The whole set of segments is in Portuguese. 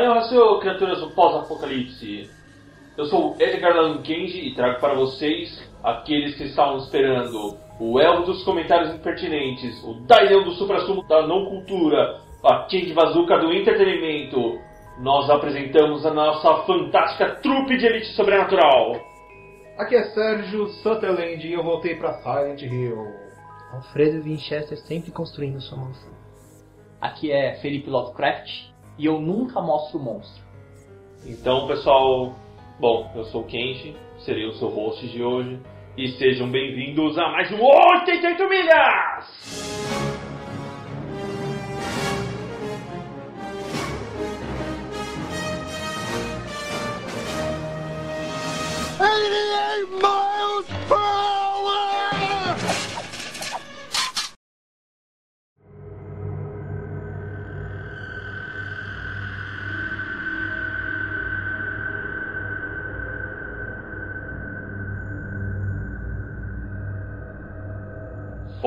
Annyeonghaseyo, criaturas do pós-apocalipse. Eu sou Edgar Allan Kenji e trago para vocês aqueles que estavam esperando o Elmo dos comentários impertinentes, o Daideu do supra-sumo da não cultura, a King Bazooka do entretenimento. Nós apresentamos a nossa fantástica trupe de elite sobrenatural. Aqui é Sérgio Sutherland e eu voltei pra Silent Hill. Alfredo Winchester sempre construindo sua mansão. Aqui é Felipe Lovecraft e eu nunca mostro o monstro. Então, pessoal, bom, eu sou o Kenji, serei o seu host de hoje. E sejam bem-vindos a mais um 88 Milhas!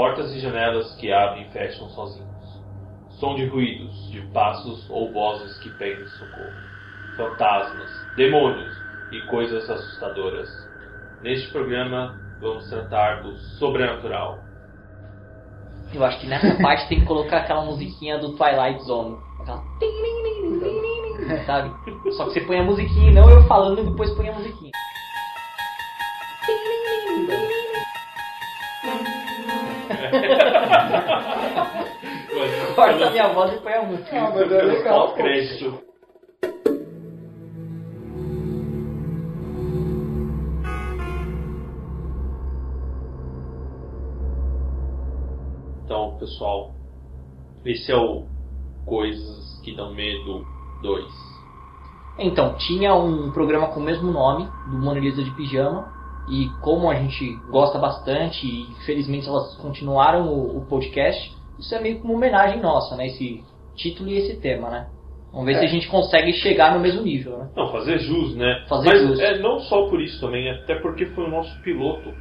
Portas e janelas que abrem e fecham sozinhos. Som de ruídos, de passos ou vozes que pedem socorro. Fantasmas, demônios e coisas assustadoras. Neste programa vamos tratar do sobrenatural. Eu acho que nessa parte tem que colocar aquela musiquinha do Twilight Zone. Aquela... Sabe? Só que você põe a musiquinha e não eu falando e depois põe a musiquinha. Corta a minha voz e põe a música. Ah, mas é legal, crédito. Então, pessoal, esse é o Coisas que Dão Medo 2. Então, tinha um programa com o mesmo nome, do Mona Lisa de Pijama, e como a gente gosta bastante, e infelizmente elas continuaram o, o podcast, isso é meio que uma homenagem nossa, né? Esse título e esse tema, né? Vamos ver É. se a gente consegue chegar no mesmo nível, né? Não, fazer jus, né? Fazer Mas jus. é não só por isso também, até porque foi o nosso piloto.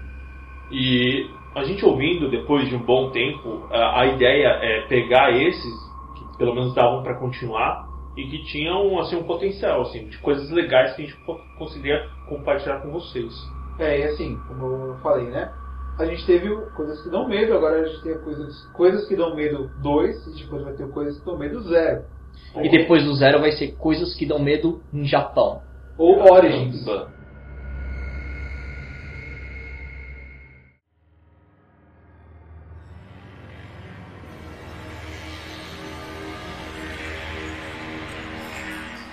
E a gente ouvindo depois de um bom tempo, a, a ideia é pegar esses que pelo menos davam para continuar e que tinham assim um potencial assim de coisas legais que a gente conseguiria compartilhar com vocês. É, e assim, como eu falei, né? A gente teve o coisas que dão medo, agora a gente tem coisas, coisas que dão medo 2 e depois vai ter coisas que dão medo 0. E depois do zero vai ser coisas que dão medo em Japão. Ou Origins.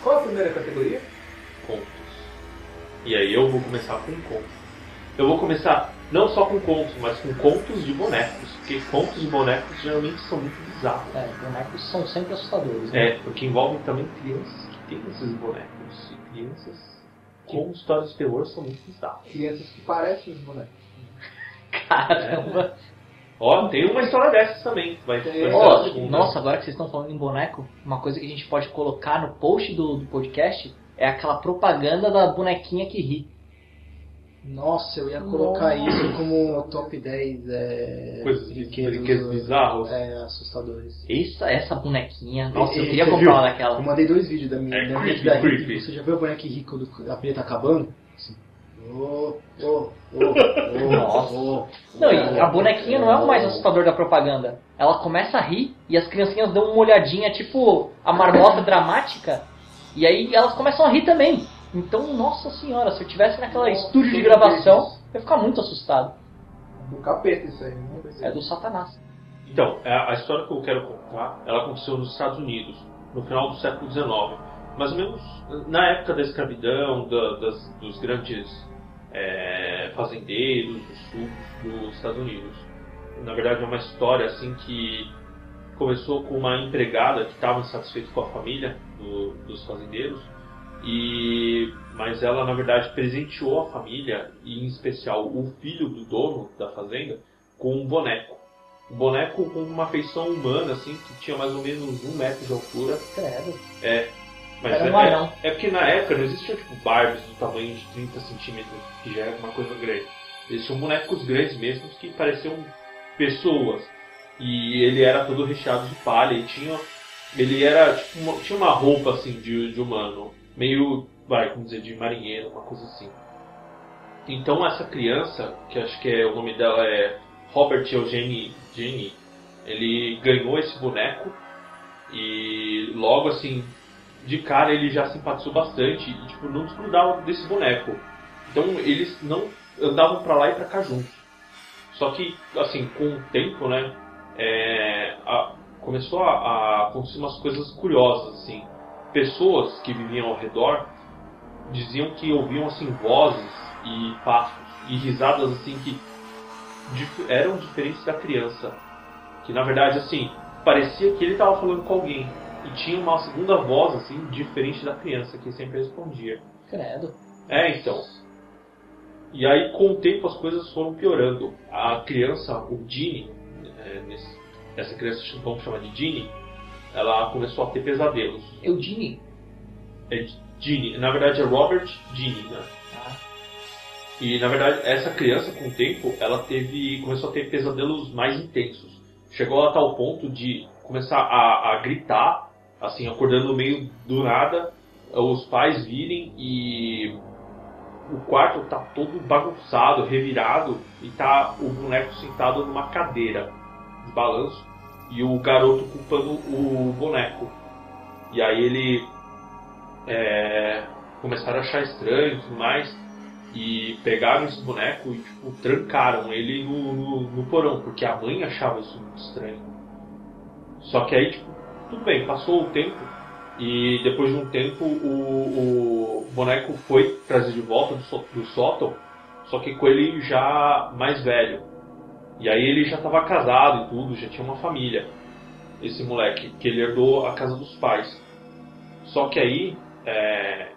Qual a primeira categoria? E aí eu vou começar com contos. Eu vou começar não só com contos, mas com contos de bonecos, porque contos de bonecos geralmente são muito bizarros. É, bonecos são sempre assustadores. Né? É, porque envolvem também crianças que têm esses bonecos. E crianças com histórias de terror são muito bizarras. Crianças que parecem os bonecos. Caramba. Ó, tem uma história dessas também. Vai, vai segunda. nossa, agora que vocês estão falando em boneco, uma coisa que a gente pode colocar no post do, do podcast é aquela propaganda da bonequinha que ri. Nossa, eu ia colocar isso como top 10 é, Coisas de brinquedos bizarros. é, assustadores. Essa, essa bonequinha, nossa, eu E- e queria comprar uma daquela. Eu mandei dois vídeos da minha, É da minha creepy, da creepy. Você já viu a boneca Rick quando a pilha tá acabando? Assim. Ô, ô, ô, ô, Nossa. ô. Não, e a bonequinha não é o mais assustador da propaganda. Ela começa a rir e as criancinhas dão uma olhadinha, tipo a marmota dramática, e aí elas começam a rir também. Então, nossa senhora, se eu tivesse naquela estúdio de gravação, eu ia ficar muito assustado. Do capeta isso aí, né? É do Satanás. Então, a, a história que eu quero contar, ela aconteceu nos Estados Unidos, no final do século XIX. Mais ou menos na época da escravidão, da- das- dos grandes é, fazendeiros, do sul dos Estados Unidos. Na verdade, é uma história assim que começou com uma empregada que estava insatisfeita com a família do- dos fazendeiros. E mas ela na verdade presenteou a família e em especial o filho do dono da fazenda com um boneco. Um boneco com uma feição humana assim que tinha mais ou menos um metro de altura. Credo. mas Era é, um anão. é, é porque na época não existiam tipo Barbies do tamanho de 30 centímetros que já era uma coisa grande. Existiam bonecos grandes mesmo que pareciam pessoas. E ele era todo recheado de palha e tinha ele era tipo, uma- tinha uma roupa assim de, de humano, meio, vai, como dizer, de marinheiro, uma coisa assim. Então essa criança, que acho que é, o nome dela é Robert Eugene Jenny, ele ganhou esse boneco e logo assim, de cara ele já simpatizou bastante e tipo, não desgrudava desse boneco. Então eles não andavam pra lá e pra cá juntos. Só que, assim, com o tempo, né, é, a- começou a, a acontecer umas coisas curiosas, assim. Pessoas que viviam ao redor diziam que ouviam, assim, vozes e passos e risadas, assim, que dif- eram diferentes da criança. Que, na verdade, assim, parecia que ele estava falando com alguém. E tinha uma segunda voz, assim, diferente da criança, que sempre respondia. Credo. É, então. E aí, com o tempo, as coisas foram piorando. A criança, o Ginny, é, nesse- essa criança, vamos chamar de Ginny, ela começou a ter pesadelos. Eudine. É Ginny, na verdade é Robert Ginny, né? Ah, E na verdade, essa criança, com o tempo, ela teve, começou a ter pesadelos mais intensos. Chegou a tal ponto de começar a, a gritar, assim, acordando no meio do nada, os pais virem e o quarto tá todo bagunçado, revirado, e tá o boneco sentado numa cadeira de balanço e o garoto culpando o boneco. E aí ele é, começaram a achar estranho e tudo mais. E pegaram esse boneco e tipo, trancaram ele no, no, no porão, porque a mãe achava isso muito estranho. Só que aí, tipo, tudo bem, passou o tempo e depois de um tempo o, o boneco foi trazido de volta do, do sótão, só que com ele já mais velho. E aí ele já estava casado e tudo, já tinha uma família. Esse moleque, que ele herdou a casa dos pais. Só que aí é,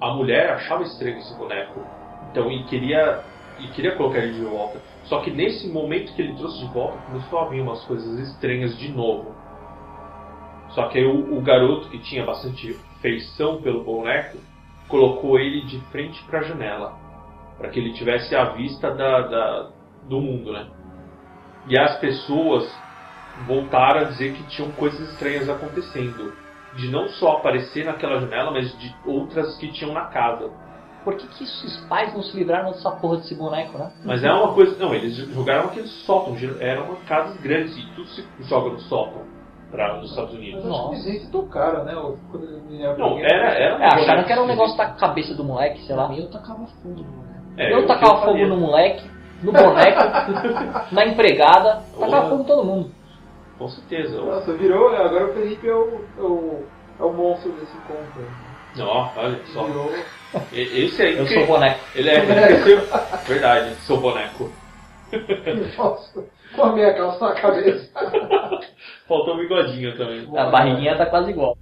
a mulher achava estranho esse boneco. Então e queria e queria colocar ele de volta. Só que nesse momento que ele trouxe de volta, começou a vir umas coisas estranhas de novo. Só que aí o, o garoto que tinha bastante feição pelo boneco colocou ele de frente para a janela, para que ele tivesse a vista da, da- do mundo, né? E as pessoas voltaram a dizer que tinham coisas estranhas acontecendo, de não só aparecer naquela janela, mas de outras que tinham na casa. Por que, que esses pais não se livraram dessa porra desse boneco, né? Mas é uma coisa. Não, eles jogaram aquele sótão. Eram casas grandes e tudo se joga no sótão pra, nos Estados Mas Unidos. acho que eles tocaram, né? Não, era. era É, acharam que era um negócio da cabeça do moleque, sei lá. Eu tacava fogo, né? É, eu o tacava fogo no moleque, no boneco, na empregada, Porra. fogo todo mundo. Com certeza. Nossa, virou. Agora o Felipe é o, é o, é o monstro desse encontro. Não, olha só. Virou. Esse aí. Eu sou o boneco. Ele é. Verdade, seu boneco. Nossa, com a meia calça na cabeça. Faltou um bigodinho também. A barriguinha tá quase igual.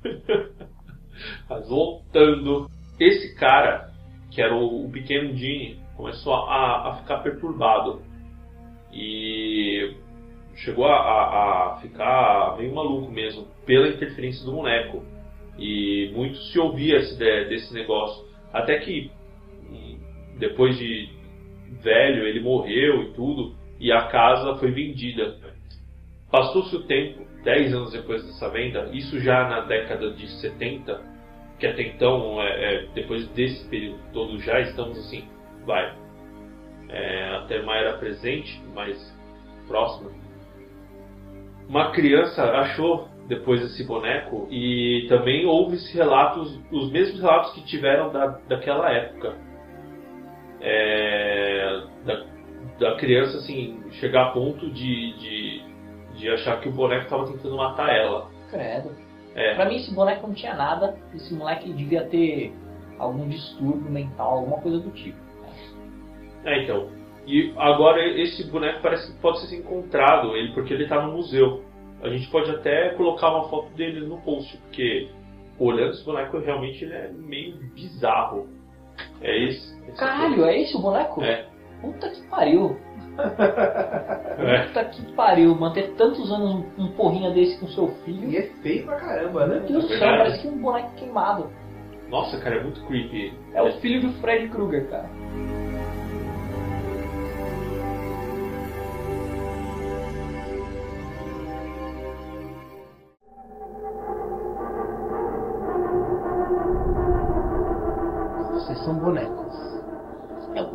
Mas voltando, esse cara, que era o, o pequeno Gene, começou a, a ficar perturbado. E chegou a, a- a ficar meio maluco mesmo, pela interferência do boneco. E muito se ouvia desse negócio. Até que, hum, depois de velho, ele morreu e tudo, e a casa foi vendida. Passou-se o tempo, 10 anos depois dessa venda, isso já na década de 70, que até então, é, é, depois desse período todo, já estamos assim, vai, é, até uma era presente, mais próxima. Uma criança achou depois esse boneco e também houve-se relatos, os mesmos relatos que tiveram da, daquela época. É, da, da criança assim chegar a ponto de, de, de achar que o boneco estava tentando matar ela. Credo. É. Pra mim esse boneco não tinha nada, esse moleque devia ter algum distúrbio mental, alguma coisa do tipo. É, então. E agora esse boneco parece que pode ser encontrado, ele porque ele está no museu. A gente pode até colocar uma foto dele no post, porque olhando esse boneco realmente ele é meio bizarro. É esse. esse Caralho, é esse o boneco? É. Puta que pariu. É. Puta que pariu. Manter tantos anos um, um porrinha desse com seu filho. E é feio pra caramba, né? Meu Deus do céu, verdade. parece que um boneco queimado. Nossa, cara, é muito creepy. É o filho do Fred Krueger, cara.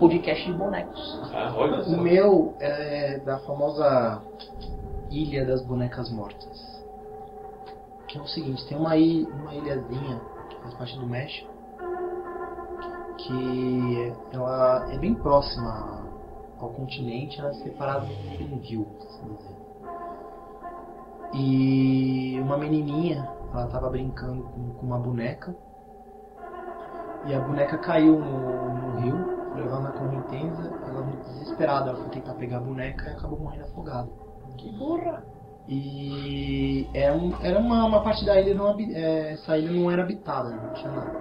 Podcast de bonecos. Ah, olha O só. meu é da famosa Ilha das Bonecas Mortas. Que é o seguinte, tem uma, ilha, uma ilhazinha que faz parte do México que ela é bem próxima ao continente, ela é separada por um rio, assim dizer. E uma menininha, ela estava brincando com, com uma boneca e a boneca caiu no, no rio, levada na correnteza, ela desesperada, ela foi tentar pegar a boneca e acabou morrendo afogada. Que burra. E era, um- era uma, uma parte da ilha, não, é, essa ilha não era habitada, não tinha nada.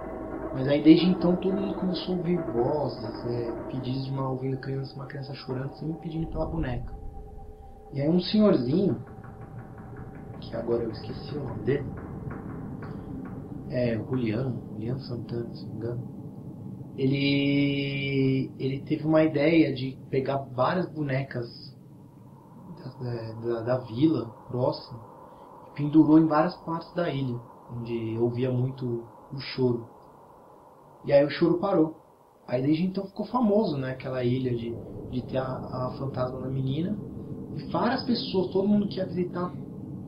Mas aí desde então todo mundo começou a ouvir vozes, é, pedidos de uma ouvindo criança, uma criança chorando, sempre pedindo pela boneca. E aí um senhorzinho, que agora eu esqueci o nome dele, é Juliano, Juliano Santana, se não me engano. Ele, ele teve uma ideia de pegar várias bonecas da, da, da vila próxima e pendurou em várias partes da ilha, onde ouvia muito o choro. E aí o choro parou. Aí desde então ficou famoso, né, aquela ilha de, de ter a, a fantasma da menina. E várias pessoas, todo mundo que ia visitar,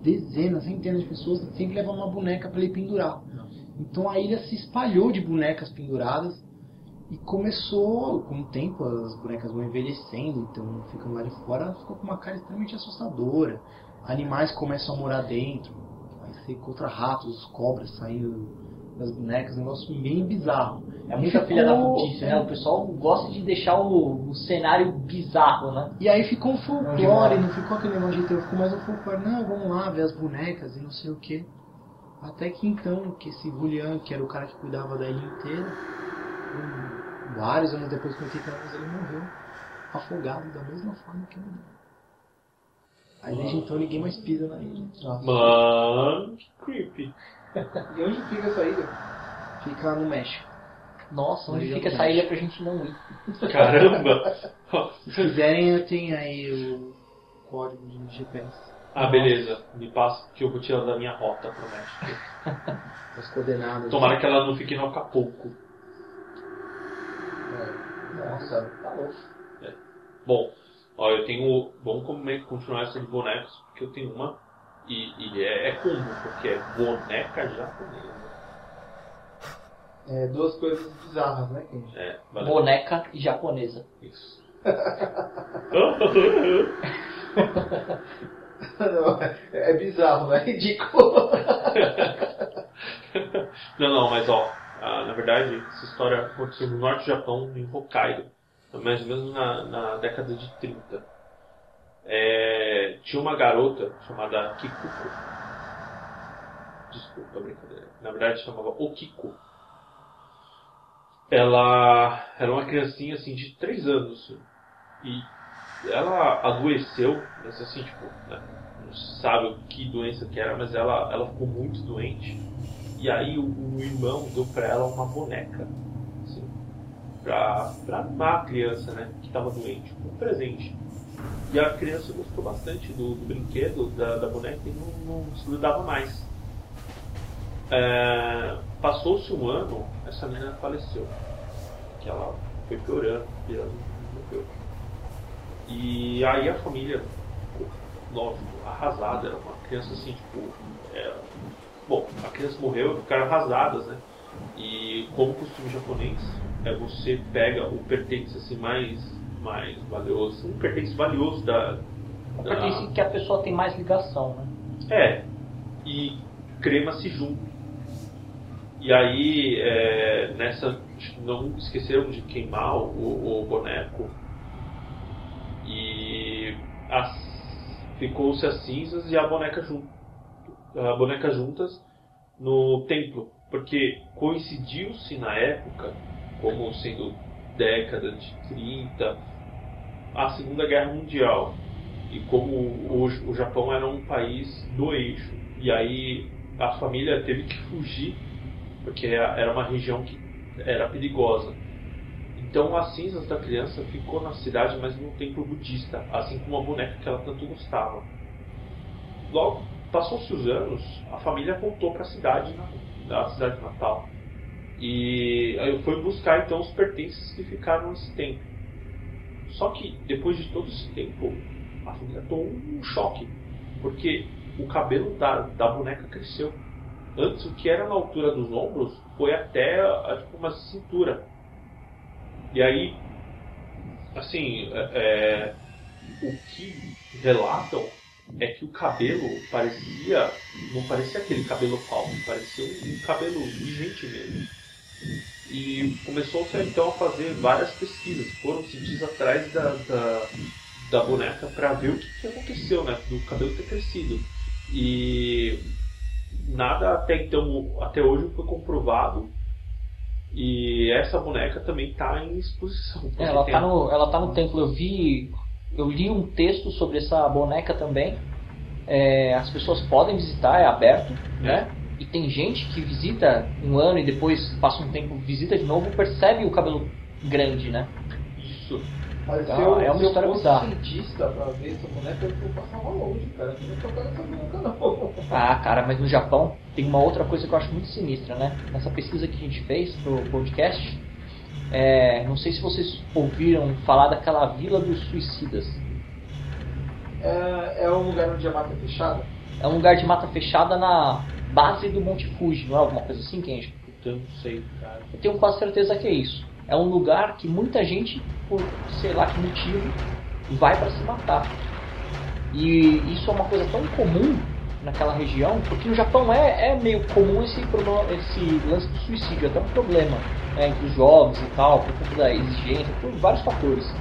dezenas, centenas de pessoas, sempre levavam uma boneca para ele pendurar. Então a ilha se espalhou de bonecas penduradas e começou, com o tempo, as bonecas vão envelhecendo, então ficando lá de fora, ficou com uma cara extremamente assustadora. Animais começam a morar dentro, aí você encontra ratos, cobras saindo das bonecas, um negócio bem bizarro. É muita Ficou- filha da putice, né? O pessoal gosta de deixar o, o cenário bizarro, né? E aí ficou um folclore, não ficou aquele negócio de terror, ficou mais um folclore, não, vamos lá ver as bonecas e não sei o que. Até que então, que esse Julian, que era o cara que cuidava da ilha inteira, vários anos depois, com 80 anos, ele morreu afogado da mesma forma que ele morreu. Aí desde então ninguém mais pisa na ilha. Mano, que creepy. E onde fica essa ilha? Fica no México. Nossa, onde fica essa ilha pra gente não ir? Caramba! Se quiserem, eu tenho aí o código de GPS. ah, beleza. Me passa que eu vou tirar da minha rota pro México. As coordenadas. Tomara que ela não fique no Acapulco. Nossa, tá louco. Bom, ó, eu tenho. Vamos continuar essa de bonecos, porque eu tenho uma. E, e é, é comum, porque é boneca japonesa. É, duas coisas bizarras, né, Kenji? É, valeu. Boneca e japonesa. Isso. Não, é, é bizarro, é ridículo. não, não, mas ó, ah, na verdade, essa história aconteceu no norte do Japão, em Hokkaido, mais ou menos na, na década de 30. É, tinha uma garota chamada Kikuko. Desculpa brincadeira. Na verdade chamava Okiko. Ela era uma criancinha assim de 3 anos. E ela adoeceu, mas assim, tipo, né, não sabe o que doença que era, mas ela, ela ficou muito doente. E aí o, o irmão deu pra ela uma boneca, assim, pra, pra animar a criança, né, que tava doente, um presente. E a criança gostou bastante do, do brinquedo, da, da boneca, e não, não se grudava mais. É, Passou-se um ano, essa menina faleceu. Que ela foi piorando, piorando, morreu. E aí a família lógico, arrasada. Era uma criança assim, tipo. Bom, a criança morreu, ficaram arrasadas, né? E como costume japonês, é você pega o pertence assim mais, mais valioso, um pertence valioso da. É Pertence que a pessoa tem mais ligação, né? É, e crema-se junto. E aí, é, nessa, não esqueceram de queimar o, o boneco. E as- ficou-se as cinzas e a boneca junto, a boneca juntas no templo, porque coincidiu-se na época, como sendo década de 30, a Segunda Guerra Mundial. E como o, o Japão era um país do eixo, e aí a família teve que fugir, porque era uma região que era perigosa. Então as cinzas da criança ficou na cidade, mas num templo budista, assim como a boneca que ela tanto gostava. Logo, passou-se os anos, a família voltou para a cidade, na cidade natal. E eu fui buscar então os pertences que ficaram nesse tempo. Só que depois de todo esse tempo, a família tomou um choque. Porque o cabelo da, da boneca cresceu. Antes, o que era na altura dos ombros foi até tipo, uma cintura. E aí, assim, é, é, o que relatam é que o cabelo parecia. Não parecia aquele cabelo falso, parecia um, cabelo de gente mesmo. E começou-se então a fazer várias pesquisas. Foram cientistas atrás da, da, da boneca para ver o que, que aconteceu, né? Do cabelo ter crescido. E nada até então, até hoje foi comprovado. E essa boneca também está em exposição. É, ela está no, ela tá no templo. Eu vi, eu li um texto sobre essa boneca também. É, as pessoas podem visitar, é aberto, É. né? E tem gente que visita um ano e depois passa um tempo, visita de novo, percebe o cabelo grande, né? Isso. Mas Então, se eu, é uma se eu história fosse bizarra. cientista pra ver essa boneca, eu passava longe, cara. Eu não tocava essa boneca, não. Ah, cara, mas no Japão tem uma outra coisa que eu acho muito sinistra, né? Nessa pesquisa que a gente fez pro podcast, é, não sei se vocês ouviram falar daquela Vila dos Suicidas. É, é um lugar onde a mata é fechada. É um lugar de mata fechada na base do Monte Fuji, não é alguma coisa assim, Kenji? Então, não sei, cara. Eu tenho quase certeza que é isso. É um lugar que muita gente, por sei lá que motivo, vai para se matar. E isso é uma coisa tão comum naquela região, porque no Japão é, é meio comum esse, problema, esse lance do suicídio, até um problema né, entre os jovens e tal, por conta da exigência, por vários fatores.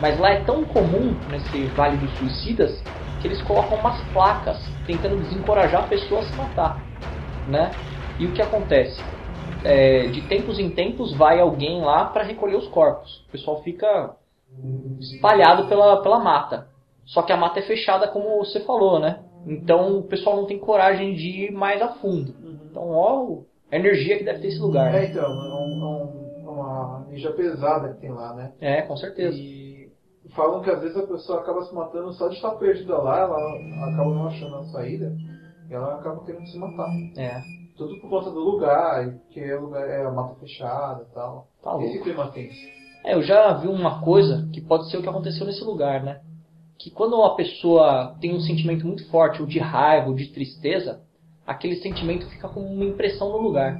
Mas lá é tão comum nesse Vale dos Suicidas que eles colocam umas placas tentando desencorajar a pessoa a se matar, né? E o que acontece? É, de tempos em tempos vai alguém lá para recolher os corpos. O pessoal fica espalhado pela, pela mata. Só que a mata é fechada, como você falou, né? Então o pessoal não tem coragem de ir mais a fundo. Então, ó, a energia que deve ter esse lugar. É, né? então, é um- é um- uma ninja pesada que tem lá, né? É, com certeza. E falam que às vezes a pessoa acaba se matando só de estar perdida lá, ela acaba não achando a saída, e ela acaba querendo se matar. É, Tudo por conta do lugar, e que é, lugar, é a mata fechada e tal. tá louco. Esse clima tenso. É, eu já vi uma coisa que pode ser o que aconteceu nesse lugar, né? Que quando uma pessoa tem um sentimento muito forte, ou de raiva, ou de tristeza, aquele sentimento fica com uma impressão no lugar.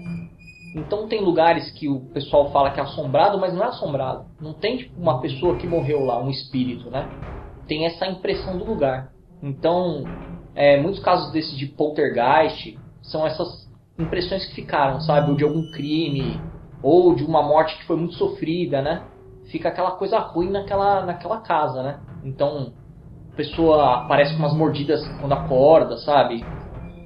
Então tem lugares que o pessoal fala que é assombrado, mas não é assombrado. Não tem tipo uma pessoa que morreu lá, um espírito, né? Tem essa impressão do lugar. Então, é, muitos casos desses de poltergeist são essas impressões que ficaram, sabe? Ou de algum crime, ou de uma morte que foi muito sofrida, né? Fica aquela coisa ruim naquela, naquela casa, né? Então, a pessoa aparece com umas mordidas quando acorda, sabe?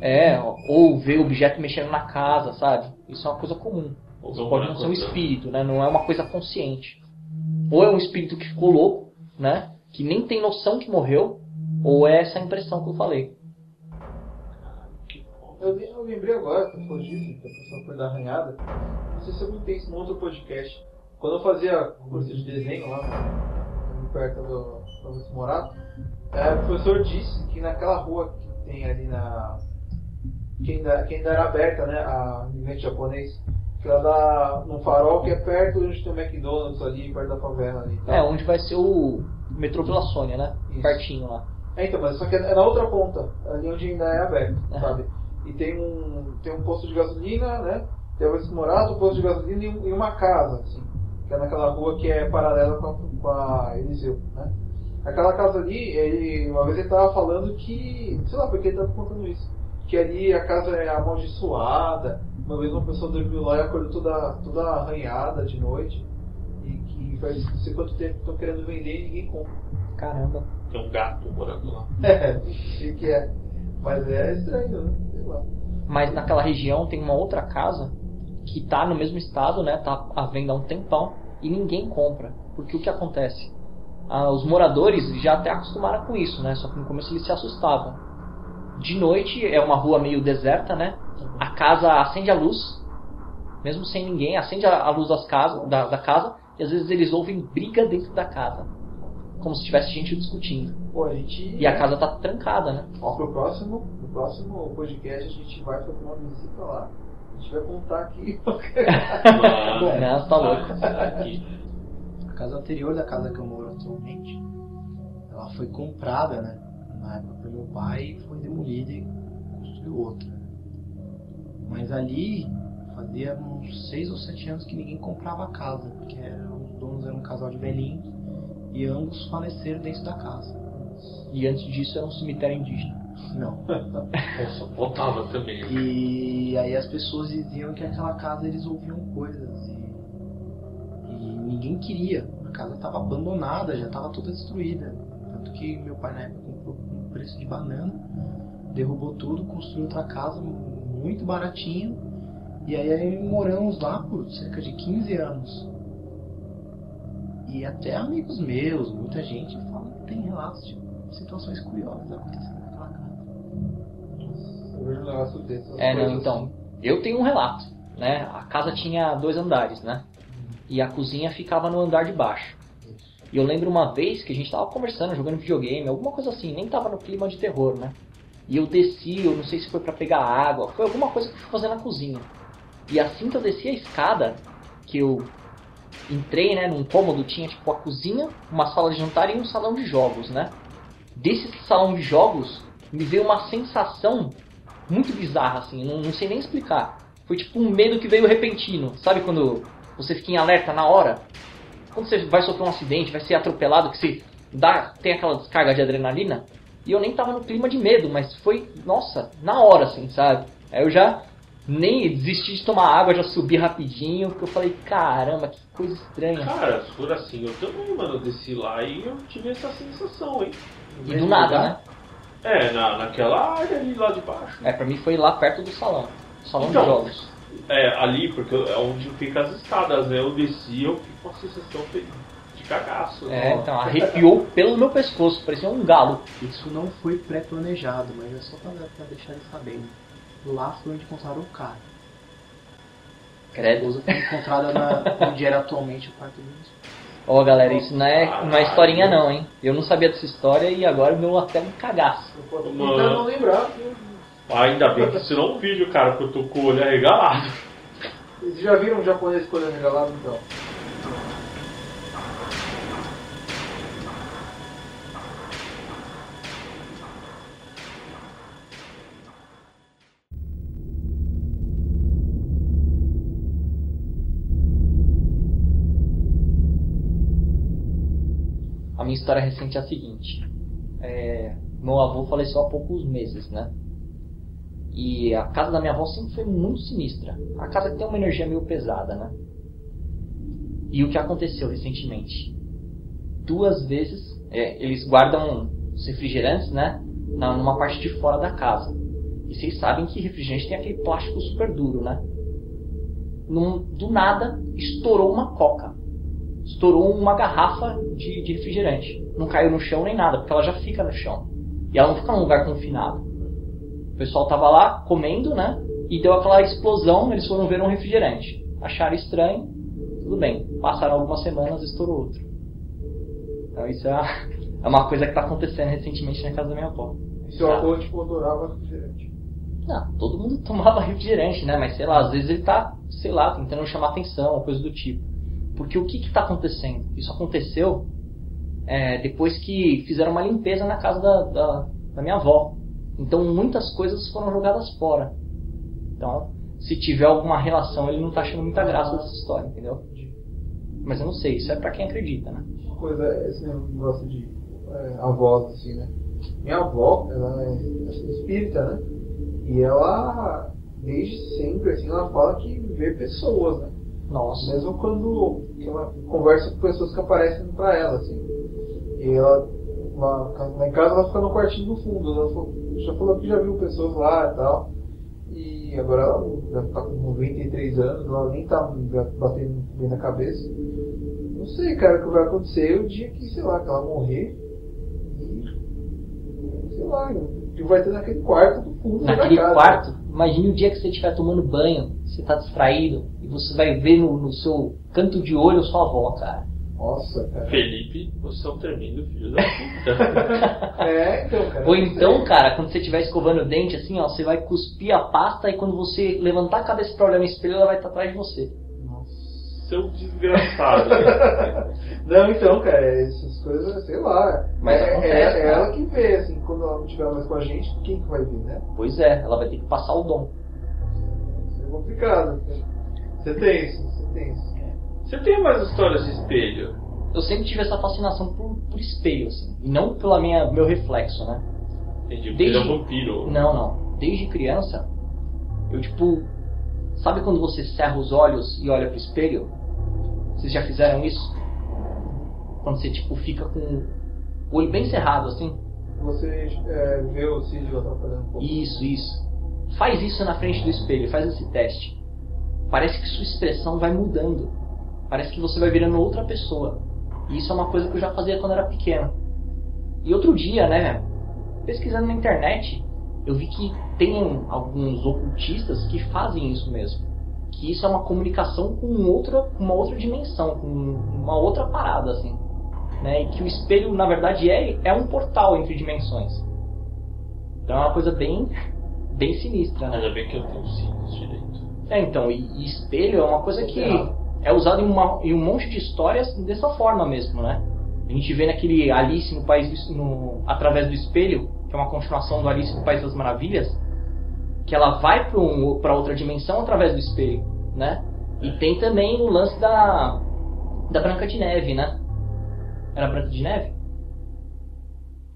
É, ou vê objeto mexendo na casa, sabe? Isso é uma coisa comum. Ou Isso não pode não ser um espírito, né? Não é uma coisa consciente. Ou é um espírito que ficou louco, né? Que nem tem noção que morreu, ou é essa impressão que eu falei. Eu, eu lembrei agora, que falou disso, que a pessoa foi dar arranhada. Não sei se eu contei isso no outro podcast. Quando eu fazia curso de desenho lá perto do Francisco Morato, é, o professor disse que naquela rua que tem ali na. que ainda, que ainda era aberta, né? A imigrante japonês. Que ela dá num farol que é perto onde tem o McDonald's ali, perto da favela ali. É, onde vai ser o metrô Vila Sônia, né? Isso. Pertinho lá. É, então, mas só que é na outra ponta, ali onde ainda é aberto, Aham. sabe? E tem um, tem um posto de gasolina, né? Tem o Morato, um posto de gasolina e, e uma casa, assim. Que é naquela rua que é paralela com a, com a Eliseu, né? Aquela casa ali, ele, uma vez ele tava falando que, sei lá, porque ele tava contando isso, que ali a casa é amaldiçoada, uma vez uma pessoa dormiu lá e acordou toda, toda arranhada de noite, e que faz não sei quanto tempo estão querendo vender e ninguém compra. Caramba. Tem um gato morando lá. É, o que é. Mas é estranho, né? Sei lá. Mas naquela região tem uma outra casa que tá no mesmo estado, né? Tá à venda há um tempão e ninguém compra. Porque o que acontece? Ah, os moradores já até acostumaram com isso, né? Só que no começo eles se assustavam. De noite é uma rua meio deserta, né? A casa acende a luz, mesmo sem ninguém, acende a luz das casas, da, da casa e às vezes eles ouvem briga dentro da casa. Como se tivesse gente discutindo. Pô, a gente. E a casa tá trancada, né? Ó, pro próximo, pro próximo podcast a gente vai fazer uma visita lá. A gente vai contar aqui. Não, tá louco. Aqui. A casa anterior da casa que eu moro atualmente, ela foi comprada, né? Na época pelo meu pai e foi demolida e construiu outra. Mas ali fazia uns seis ou sete anos que ninguém comprava a casa, porque os donos eram um casal de velhinhos e ambos faleceram dentro da casa. E antes disso era um cemitério indígena. Não. Nossa, botava também. E aí as pessoas diziam que aquela casa eles ouviam coisas ninguém queria. A casa estava abandonada, já estava toda destruída. Tanto que meu pai na época comprou com um preço de banana, derrubou tudo, construiu outra casa muito baratinho. E aí, aí moramos lá por cerca de 15 anos. E até amigos meus, muita gente fala que tem relatos de situações curiosas acontecendo naquela casa. Eu vejo um negócio desse. essas É, não, então. Eu tenho um relato, né? A casa tinha dois andares, né? E a cozinha ficava no andar de baixo. E eu lembro uma vez que a gente tava conversando, jogando videogame, alguma coisa assim, nem tava no clima de terror, né? E eu desci, eu não sei se foi pra pegar água, foi alguma coisa que eu fui fazer na cozinha. E assim que eu desci a escada, que eu entrei, né, num cômodo, tinha tipo a cozinha, uma sala de jantar e um salão de jogos, né? Desse salão de jogos, me veio uma sensação muito bizarra, assim, não, não sei nem explicar. Foi tipo um medo que veio repentino. Sabe quando você fica em alerta na hora? Quando você vai sofrer um acidente, vai ser atropelado, que você dá, tem aquela descarga de adrenalina. E eu nem tava no clima de medo, mas foi, nossa, na hora, assim, sabe? Aí eu já nem desisti de tomar água, já subi rapidinho, porque eu falei, caramba, que coisa estranha. Cara, se for assim, eu também, mano, eu desci lá e eu tive essa sensação, hein? E do nada, né? É, na, naquela área ali lá de baixo. É, pra mim foi lá perto do salão. Salão Então. de jogos. É, ali, porque é onde fica as escadas, né? Eu desci eu fiquei com a sensação de cagaço. É, então, arrepiou pelo meu pescoço, parecia um galo. Isso não foi pré-planejado, mas é só pra, pra deixar eles sabendo. Lá foi onde encontraram o cara. Credo. foi encontrada na, onde era atualmente o quarto deles. Ó, galera, isso não é, não é historinha não, hein? Eu não sabia dessa história e agora meu até um cagaço. Mano. tentar não lembrar. Ainda bem que isso não é um vídeo, cara, porque eu tô com o olho arregalado. Vocês já viram um japonês colhendo regalado então? A minha história recente é a seguinte. É, meu avô faleceu há poucos meses, né? E a casa da minha avó sempre foi muito sinistra. A casa tem uma energia meio pesada, né? E o que aconteceu recentemente? Duas vezes, é, eles guardam os refrigerantes, né? Na, numa parte de fora da casa. E vocês sabem que refrigerante tem aquele plástico super duro, né? Num- do nada, estourou uma coca estourou uma garrafa de, de refrigerante. Não caiu no chão nem nada, porque ela já fica no chão. E ela não fica num lugar confinado. O pessoal tava lá comendo, né? E deu aquela explosão, eles foram ver um refrigerante. Acharam estranho, tudo bem. Passaram algumas semanas estourou outro. Então isso é uma, é coisa que tá acontecendo recentemente na casa da minha avó. E seu avô, tipo, adorava refrigerante. Não, todo mundo tomava refrigerante, né? Mas sei lá, às vezes ele tá, sei lá, tentando chamar atenção, coisa do tipo. Porque o que está acontecendo? Isso aconteceu é, depois que fizeram uma limpeza na casa da, da, da minha avó. Então muitas coisas foram jogadas fora. Então, se tiver alguma relação, ele não tá achando muita graça dessa história, entendeu? Mas eu não sei, isso é pra quem acredita, né? Uma coisa, esse negócio de é, avós, assim, né? Minha avó, ela é espírita, né? E ela, desde sempre, assim, ela fala que vê pessoas, né? Nossa. Mesmo quando ela conversa com pessoas que aparecem pra ela, assim. E ela, lá, lá em casa, ela fica no quartinho do fundo. Ela falou- já falou que já viu pessoas lá e tal. E agora ela já tá com 93 anos, ela nem tá batendo bem na cabeça. Não sei, cara, o que vai acontecer o dia que, sei lá, que ela morrer. E. Sei lá, que vai ter naquele quarto do fundo Naquele da casa. quarto, imagine o dia que você estiver tomando banho, você tá distraído, e você vai ver no, no seu canto de olho a sua avó, cara. Nossa, cara. Felipe, você é um tremendo filho da puta. É, então, cara. Ou então, sei. cara, quando você estiver escovando o dente, assim, ó, você vai cuspir a pasta e quando você levantar a cabeça pra olhar no espelho, ela vai estar atrás de você. Seu desgraçado. Não, então, cara, essas coisas, sei lá. Mas é, acontece, é, é ela que vê, assim, quando ela não estiver mais com a gente, quem que vai ver, né? Pois é, ela vai ter que passar o dom. Isso é complicado. Você tem isso, você tem isso. Você tem mais histórias de espelho? Eu sempre tive essa fascinação por, por espelho, assim, e não pela minha meu reflexo, né? Entendi, Desde- é um vampiro. Não, não. Desde criança, eu tipo. Sabe quando você cerra os olhos e olha pro espelho? Vocês já fizeram isso? Quando você tipo fica com o olho bem cerrado assim? Você é, vê o Cílio atrapalhando um pouco. Isso, isso. Faz isso na frente do espelho, faz esse teste. Parece que sua expressão vai mudando. Parece que você vai virando outra pessoa. E isso é uma coisa que eu já fazia quando era pequeno. E outro dia, né, pesquisando na internet, eu vi que tem alguns ocultistas que fazem isso mesmo. Que isso é uma comunicação com outra, uma outra dimensão, com uma outra parada, assim. Né? E que o espelho, na verdade, é, é um portal entre dimensões. Então é uma coisa bem, bem sinistra, né? Ainda bem que eu tenho cílios direito. É, então, e, e espelho é uma coisa que. É usado em, uma- em um monte de histórias dessa forma mesmo, né? A gente vê naquele Alice no País no, através do espelho, que é uma continuação do Alice no País das Maravilhas, que ela vai para um, outra dimensão através do espelho, né? E tem também o lance da da Branca de Neve, né? Era Branca de Neve?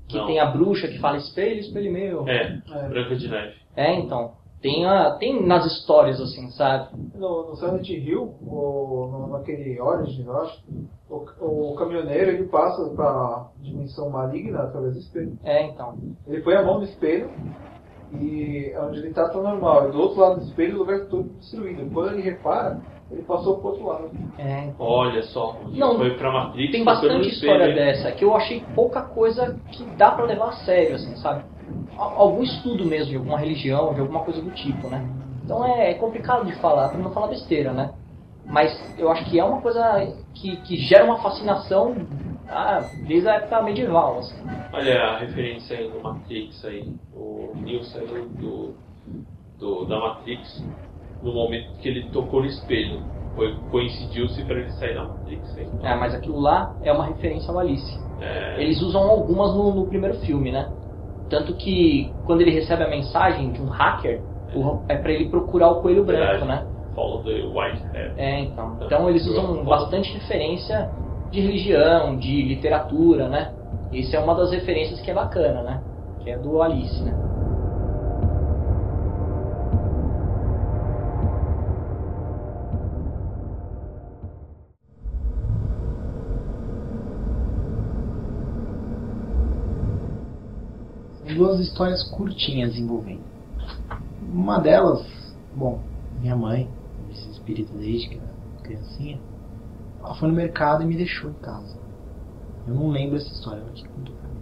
Que Não. tem a bruxa que fala espelho, espelho meu. É, É. Branca de Neve. É, então. Tem, a, tem nas histórias, assim, sabe? No, no Silent Hill, ou no, naquele Origin, eu acho, o, o caminhoneiro ele passa pra dimensão maligna através do espelho. É, então. Ele põe a mão no espelho e onde ele tá tá normal. E do outro lado do espelho o lugar tá todo destruído. E quando ele repara, ele passou pro outro lado. É, então. Olha só. Não, foi pra Matrix. Tem bastante espelho, história hein? dessa que eu achei pouca coisa que dá pra levar a sério, assim, sabe? Al- Algum estudo mesmo de alguma religião, de alguma coisa do tipo, né? Então é, é complicado de falar, pra não falar besteira, né? Mas eu acho que é uma coisa que, que gera uma fascinação ah, desde a época medieval, assim. Olha a referência aí do Matrix aí. O Neo saiu do, do, da Matrix no momento que ele tocou no espelho. Foi, coincidiu-se para ele sair da Matrix aí. É, mas aquilo lá é uma referência ao Alice. É, Eles usam algumas no, no primeiro filme, né? Tanto que quando ele recebe a mensagem de um hacker, o- é pra ele procurar o coelho branco, né? Follow the White Head. É, então. Então eles usam bastante referência de religião, de literatura, né? Isso é uma das referências que é bacana, né? Que é do Alice, né? Duas histórias curtinhas envolvendo. Uma delas, bom, minha mãe, esse espírito desde que era criancinha, ela foi no mercado e me deixou em casa. Eu não lembro essa história, ela que contou pra mim.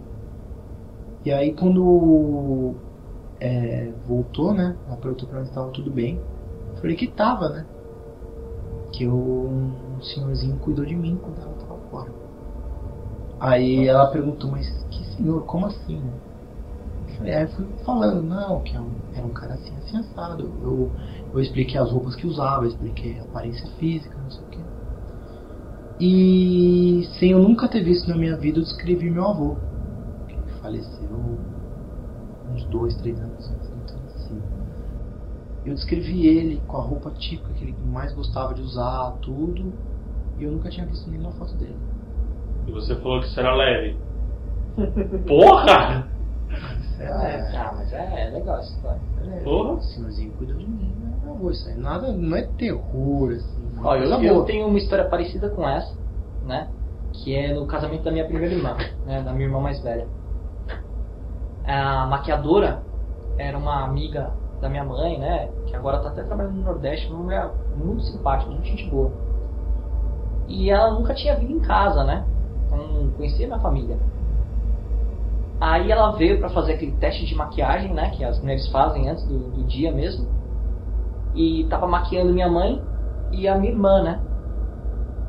E aí quando é, voltou, né? Ela perguntou pra mim se estava tudo bem. Eu falei que tava, né? Que eu, um senhorzinho cuidou de mim quando ela tava fora. Aí ela perguntou, mas que senhor, como assim? né? Aí eu fui falando, não, que é um- era um cara assim, assim assado. Eu, eu expliquei as roupas que usava, eu expliquei a aparência física, não sei o quê. E sem eu nunca ter visto na minha vida, eu descrevi meu avô, que faleceu uns dois, três anos antes. Eu descrevi ele com a roupa típica que ele mais gostava de usar, tudo, e eu nunca tinha visto nenhuma foto dele. E você falou que isso era leve. Porra! É, Ah, mas é, é legal essa história. é, Porra. senhorzinho cuidou de mim, né? Avô, isso aí nada, não é terror, assim. Ó, eu, eu boa. tenho uma história parecida com essa, né? Que é no casamento da minha primeira irmã, né? Da minha irmã mais velha. A maquiadora era uma amiga da minha mãe, né? Que agora tá até trabalhando no Nordeste, uma mulher muito simpática, muito gente boa. E ela nunca tinha vindo em casa, né? Então não conhecia minha família. Aí ela veio pra fazer aquele teste de maquiagem, né? Que as mulheres fazem antes do, do dia mesmo. E tava maquiando minha mãe e a minha irmã, né?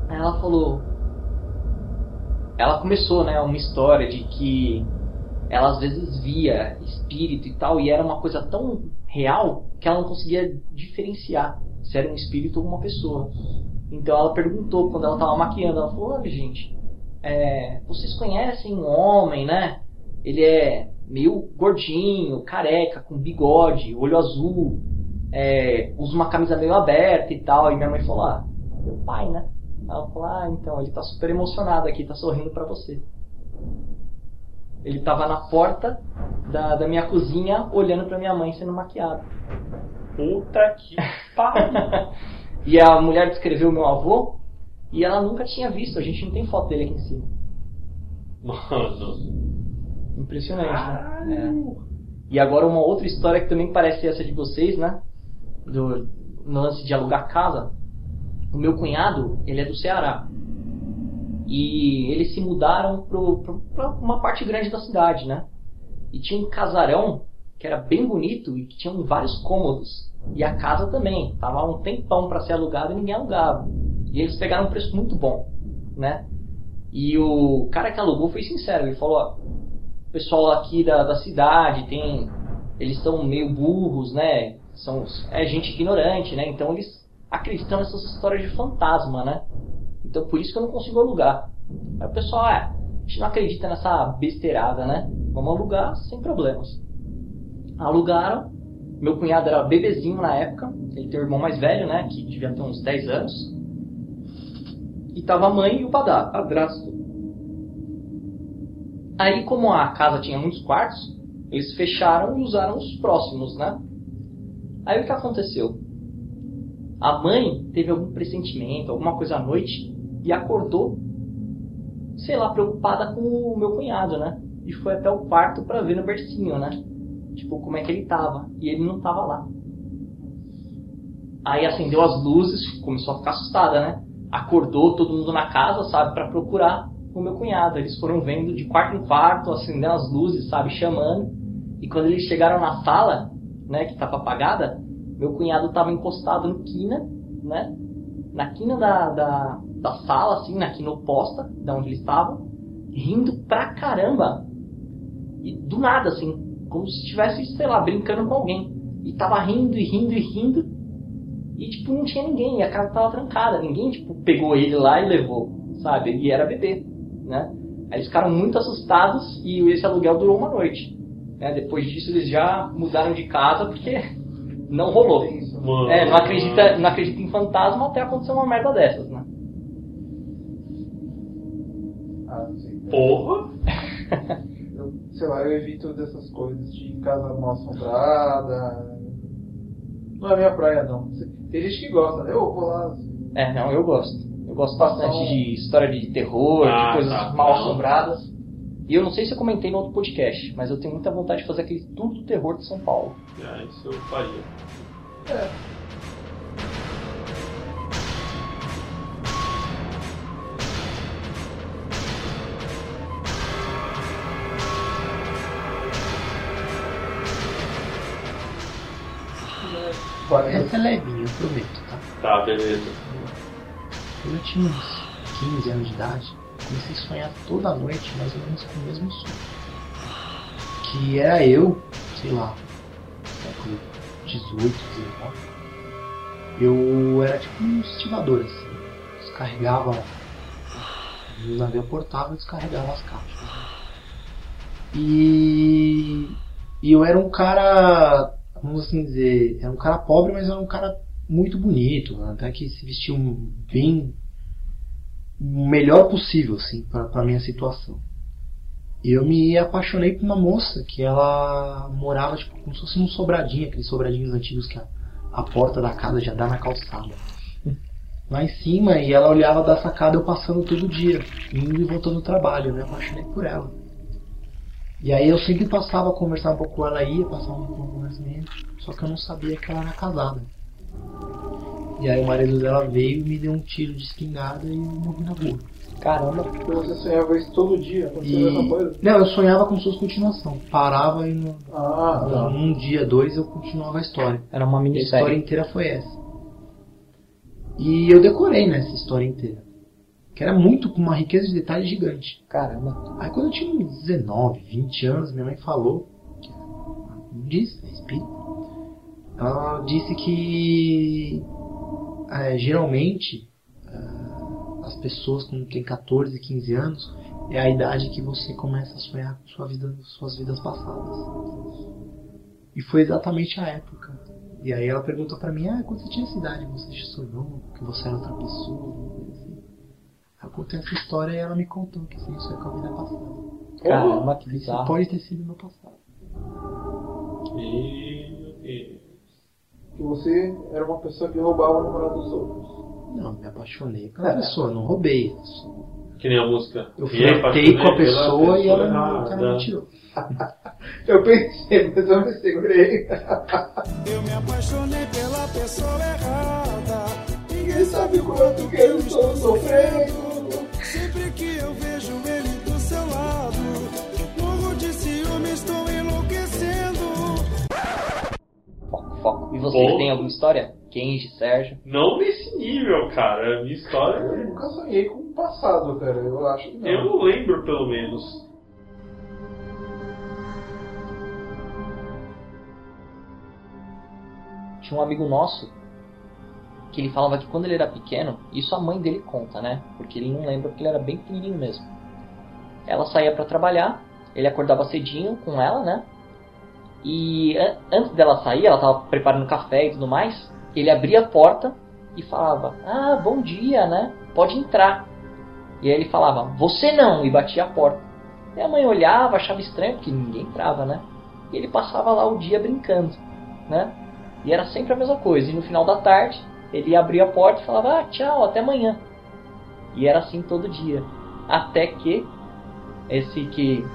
Aí ela falou: ela começou, né, uma história de que ela às vezes via espírito e tal, e era uma coisa tão real que ela não conseguia diferenciar se era um espírito ou uma pessoa. Então ela perguntou quando ela estava maquiando, ela falou, olha gente, é, vocês conhecem um homem, né? Ele é meio gordinho, careca, com bigode, olho azul, é, usa uma camisa meio aberta e tal. E minha mãe falou, ah, meu pai, né? Ela falou, ah, então, ele tá super emocionado aqui, tá sorrindo pra você. Ele tava na porta da, da minha cozinha olhando pra minha mãe sendo maquiada. Puta que pariu. E a mulher descreveu meu avô e ela nunca tinha visto, a gente não tem foto dele aqui em cima. Mano. Impressionante, né? É. E agora uma outra história que também parece essa de vocês, né? Do no lance de alugar casa. O meu cunhado, ele é do Ceará. E eles se mudaram para uma parte grande da cidade, né? E tinha um casarão que era bem bonito e que tinha vários cômodos. E a casa também. Tava um tempão para ser alugada e ninguém alugava. E eles pegaram um preço muito bom, né? E o cara que alugou foi sincero. Ele falou, ó, pessoal aqui da, da cidade tem... Eles são meio burros, né? São, é gente ignorante, né? Então eles acreditam nessas histórias de fantasma, né? Então por isso que eu não consigo alugar. Aí o pessoal, é, a gente não acredita nessa besteirada, né? Vamos alugar sem problemas. Alugaram. Meu cunhado era bebezinho na época. Ele tem um irmão mais velho, né? Que devia ter uns 10 anos. E tava a mãe e o padrasto. Aí, como a casa tinha muitos quartos, eles fecharam e usaram os próximos, né? Aí o que aconteceu? A mãe teve algum pressentimento, alguma coisa à noite e acordou, sei lá, preocupada com o meu cunhado, né? E foi até o quarto para ver no bercinho, né? Tipo, como é que ele tava. E ele não tava lá. Aí acendeu as luzes, começou a ficar assustada, né? Acordou todo mundo na casa, sabe, para procurar o meu cunhado. Eles foram vendo de quarto em quarto, acendendo as luzes, sabe, chamando. E quando eles chegaram na sala, né, que estava apagada, meu cunhado estava encostado no quina, né, na quina da, da, da sala, assim, na quina oposta da onde ele estava, rindo pra caramba. E do nada, assim, como se estivesse, sei lá, brincando com alguém. E tava rindo e rindo e rindo. E, tipo, não tinha ninguém. A casa tava trancada. Ninguém, tipo, pegou ele lá e levou, sabe? E era bebê, né? Aí eles ficaram muito assustados e esse aluguel durou uma noite. Né? Depois disso eles já mudaram de casa porque não rolou. Mano. É, não acredita, não acredita em fantasma até acontecer uma merda dessas, né? Ah, sim. Porra. Eu, sei lá, eu evito dessas coisas de casa mal assombrada. Não é minha praia, não. Tem gente que gosta, né? Eu vou lá. É, não, eu gosto. Eu gosto bastante um- de história de terror, Ah, de coisas tá. mal assombradas. E eu não sei se eu comentei no outro podcast, mas eu tenho muita vontade de fazer aquele tour do terror de São Paulo. É, isso eu faria. É. Essa é levinha, eu prometo, tá? Tá, beleza. Quando eu tinha uns 15 anos de idade, comecei a sonhar toda noite, mais ou menos com o mesmo sonho. Que era eu, sei lá, século 18, 19. Eu era tipo um estivador, assim. Descarregava no navio portável, descarregava as caixas. E, e eu era um cara, vamos assim dizer, era um cara pobre, mas era um cara muito bonito, né? até que se vestiu bem o melhor possível assim para minha situação. Eu me apaixonei por uma moça que ela morava tipo como se fosse num sobradinho, aqueles sobradinhos antigos que a, a porta da casa já dá na calçada. Lá em cima, e ela olhava da sacada eu passando todo dia, indo e voltando do trabalho, né? Eu me apaixonei por ela. E aí eu sempre passava a conversar um pouco com ela, ia passar um pouco mais menos, só que eu não sabia que ela era casada. E aí o marido dela veio e me deu um tiro de espingarda e eu morri na rua. Caramba. Porque você sonhava isso todo dia, aconteceu E... essa coisa? Não, eu sonhava com suas continuação. Parava e no... Ah, tá. um dia, dois, eu continuava a história. Era uma E a história minissérie. inteira foi essa. E eu decorei nessa história inteira. que era muito com uma riqueza de detalhes gigante. Caramba. Aí quando eu tinha uns 19, 20 anos, minha mãe falou, que é espírito, ela disse que é, geralmente ah, as pessoas quando têm 14, 15 anos é a idade que você começa a sonhar com sua vida, suas vidas passadas. E foi exatamente a época. E aí ela perguntou pra mim, ah, quando você tinha essa idade, você sonhou que você era outra pessoa, alguma coisa assim. Aí Eu contei essa história e ela me contou que sim, isso é com a vida passada. Caramba, que Isso bizarro. pode ter sido meu passado. Deus. Que você era uma pessoa que roubava o namorado dos outros. Não, me apaixonei pela pessoa, não roubei. Que nem a música. Eu Me flertei com a pela pessoa e ela não, o cara me tirou. Eu pensei, mas eu me segurei. Eu me apaixonei pela pessoa errada. Ninguém sabe quanto que eu estou sofrendo. Foco. E vocês Bom. têm alguma história? Kenji, Sérgio? Não nesse nível, cara. A minha Eu história. nunca sonhei com o passado, cara. Eu acho que não. Eu não lembro, pelo menos. Tinha um amigo nosso que ele falava que quando ele era pequeno, isso a mãe dele conta, né? Porque ele não lembra porque ele era bem pequenininho mesmo. Ela saía pra trabalhar, ele acordava cedinho com ela, né? E an- antes dela sair, ela tava preparando café e tudo mais, ele abria a porta e falava: "Ah, bom dia, né? Pode entrar". E aí ele falava: "Você não", e batia a porta. E a mãe olhava, achava estranho porque ninguém entrava, né? E ele passava lá o dia brincando, né? E era sempre a mesma coisa. E no final da tarde, ele abria a porta e falava: Ah, tchau, até amanhã. E era assim todo dia. Até que esse que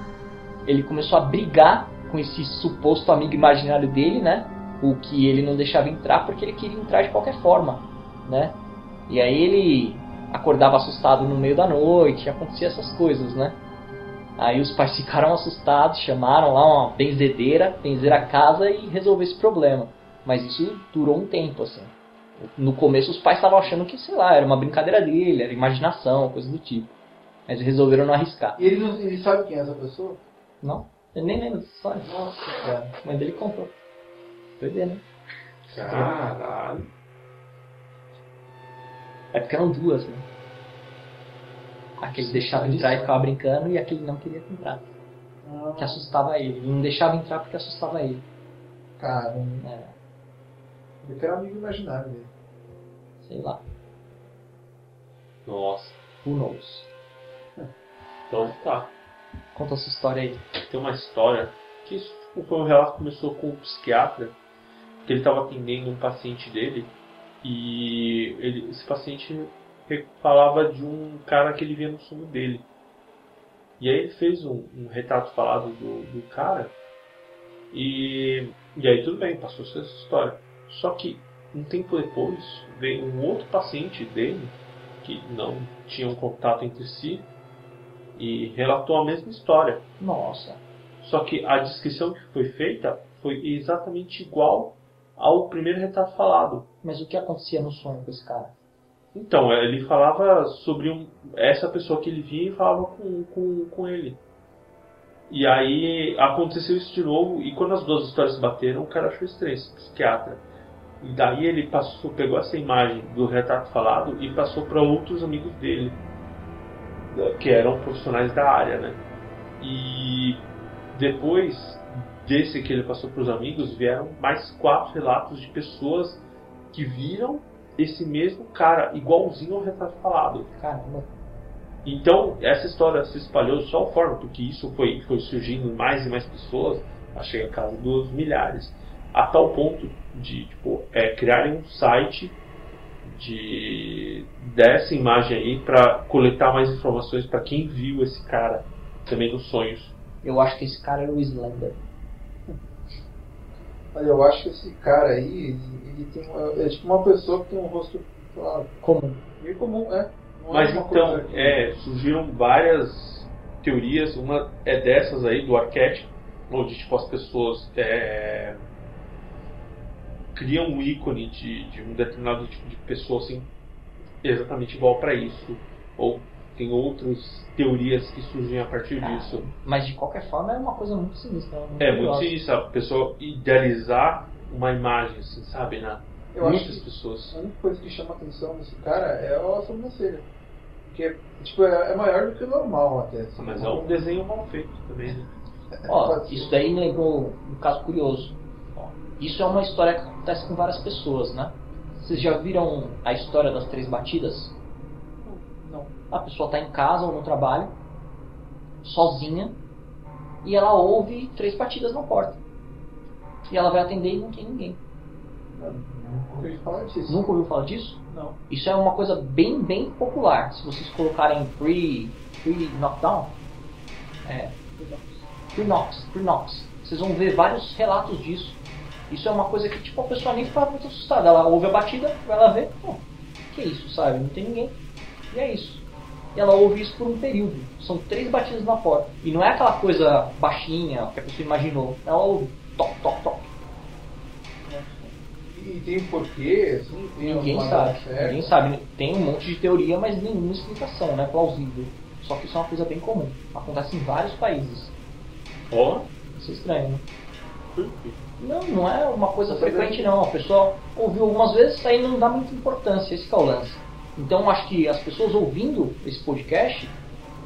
ele começou a brigar com esse suposto amigo imaginário dele, né? O que ele não deixava entrar porque ele queria entrar de qualquer forma, né? E aí ele acordava assustado no meio da noite, acontecia essas coisas, né? Aí os pais ficaram assustados, chamaram lá uma benzedeira, benzer a casa e resolver esse problema. Mas isso durou um tempo, assim. No começo os pais estavam achando que, sei lá, era uma brincadeira dele, era imaginação, coisa do tipo. Mas resolveram não arriscar. E ele, não, ele sabe quem é essa pessoa? Não, ele nem lembra dessa história. Nossa, cara. A mãe dele contou. Doideira, né? Caralho. É porque eram duas, né? Aquele deixava entrar e ficava brincando e aquele não queria entrar. Que assustava ele. Ele não deixava entrar porque assustava ele. Caramba. É, Ele era amigo imaginário dele. sei lá. Nossa. Who knows? Então tá. Conta a sua história aí. Tem uma história que foi um relato que começou com um psiquiatra que ele estava atendendo um paciente dele e ele, esse paciente falava de um cara que ele via no sonho dele. E aí ele fez um, um retrato falado do, do cara e, e aí tudo bem, passou essa história. Só que um tempo depois veio um outro paciente dele que não tinha um contato entre si e relatou a mesma história. Nossa. Só que a descrição que foi feita foi exatamente igual ao primeiro retrato falado. Mas o que acontecia no sonho com esse cara? Então, ele falava sobre um, essa pessoa que ele via e falava com, com, com ele. E aí aconteceu isso de novo, e quando as duas histórias se bateram, o cara achou estranho, esse psiquiatra. E daí ele passou, pegou essa imagem do retrato falado e passou para outros amigos dele, que eram profissionais da área, né? E depois desse que ele passou para os amigos, vieram mais quatro relatos de pessoas que viram esse mesmo cara, igualzinho ao retrato falado. Caramba. Então, essa história se espalhou de tal forma, porque isso foi, foi surgindo em mais e mais pessoas, achei a casa dos milhares, a tal ponto de tipo, é, criarem um site de dessa imagem aí para coletar mais informações para quem viu esse cara também nos sonhos. Eu acho que esse cara era o Slender. Olha, eu acho que esse cara aí, ele, ele tem uma, é tipo uma pessoa que tem um rosto lá, Comum. meio comum, né? Não Mas uma então, é, surgiram várias teorias, uma é dessas aí, do arquétipo, onde tipo, as pessoas é, criam um ícone de, de um determinado tipo de pessoa assim, exatamente igual para isso. Ou tem outras teorias que surgem a partir Ah, disso. Mas de qualquer forma é uma coisa muito sinistra. Muito É muito curiosa. sinistro a pessoa idealizar uma imagem, assim, sabe, né? Eu acho Muitas que pessoas. a única coisa que chama a atenção desse cara é a sobrancelha. Que tipo, é, é maior do que o normal até. assim. Mas é um desenho mal feito também, né? Ó, ser. isso daí me lembrou um caso curioso. Isso é uma história que acontece com várias pessoas, né? Vocês já viram a história das três batidas? Não. A pessoa está em casa ou no trabalho, sozinha, e ela ouve três batidas na porta. E ela vai atender e não tem ninguém. Não, nunca ouvi falar disso. Nunca ouviu falar disso? Não. Isso é uma coisa bem, bem popular. Se vocês colocarem free, free knockdown, é, free knocks, free knocks, vocês vão ver vários relatos disso. Isso é uma coisa que tipo a pessoa nem fica muito assustada. Ela ouve a batida, vai lá ver, pô, que isso, sabe? Não tem ninguém. E é isso. E ela ouve isso por um período. São três batidas na porta. E não é aquela coisa baixinha que a pessoa imaginou. Ela ouve toque, toque, toque. E tem um porquê, assim? Tem Ninguém sabe. Ninguém sabe. Tem um monte de teoria, mas nenhuma explicação, né? Plausível. Só que isso é uma coisa bem comum. Acontece em vários países. Ó, Isso é estranho, né? Não, não é uma coisa frequente é- não. A pessoa ouviu algumas vezes, aí não dá muita importância, esse que é o lance. Então acho que as pessoas ouvindo esse podcast,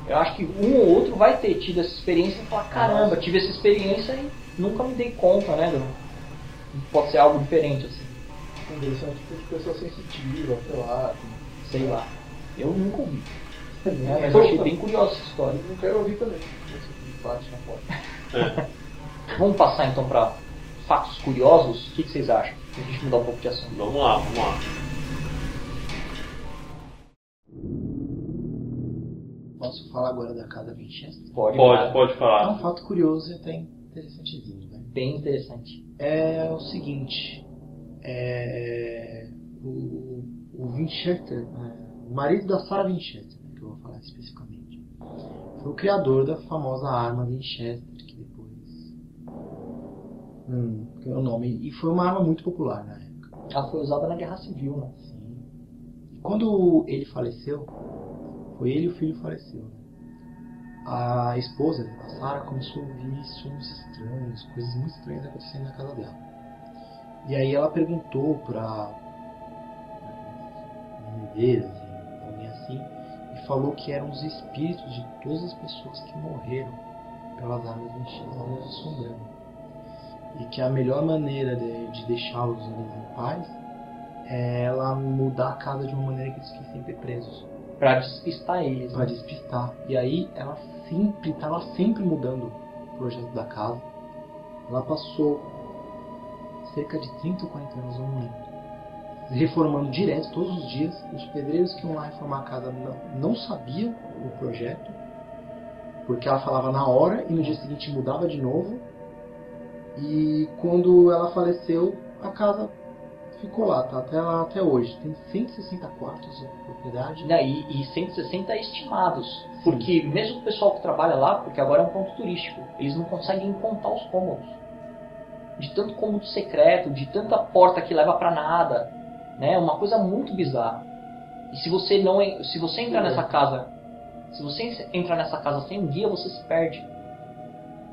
eu acho que um ou outro vai ter tido essa experiência e falar, caramba, tive essa experiência e nunca me dei conta, né? do- Pode ser algo diferente, assim. Deles é um tipo de pessoa sensitiva, sei lá. Sei lá. Eu nunca ouvi. né, mas eu achei bem curiosa essa história. Eu não quero ouvir também. Bate na porta. Vamos passar então para fatos curiosos? O que, que vocês acham? Pra gente mudar um pouco de assunto. vamos lá, vamos lá. Posso falar agora da casa Winchester? Pode, Pode, cara. pode É um falar. fato curioso e até interessantezinho, né? Bem interessante. É o seguinte, é, o, o Winchester, né, o marido da Sarah Winchester, né, que eu vou falar especificamente, foi o criador da famosa arma Winchester, hum, que é o nome, e foi uma arma muito popular na época. Ela foi usada na Guerra Civil, né? Sim. Quando ele faleceu, foi ele e o filho faleceu. Né? A esposa, a Sarah, começou a ouvir sons estranhos, coisas muito estranhas acontecendo na casa dela. E aí ela perguntou para Menedeiros e alguém assim, e falou que eram os espíritos de todas as pessoas que morreram pelas armas armas assombrando. E que a melhor maneira de, de deixá-los em paz é ela mudar a casa de uma maneira que eles fiquem sempre presos Pra despistar eles. para Né? despistar. E aí ela sempre estava sempre mudando o projeto da casa. Ela passou cerca de 30 ou 40 anos, eu não lembro. Reformando direto todos os dias. Os pedreiros que iam lá reformar a casa não, não sabiam o projeto. Porque ela falava na hora e no dia seguinte mudava de novo. E quando ela faleceu, a casa ficou lá, tá até, lá até hoje. Tem 160 quartos a propriedade. Né, E, e 160 estimados. Porque mesmo o pessoal que trabalha lá, porque agora é um ponto turístico, eles não conseguem contar os cômodos. De tanto cômodo secreto, de tanta porta que leva pra nada. Né? Uma coisa muito bizarra. E se você não se você entrar nessa casa, se você entrar nessa casa sem um guia, você se perde.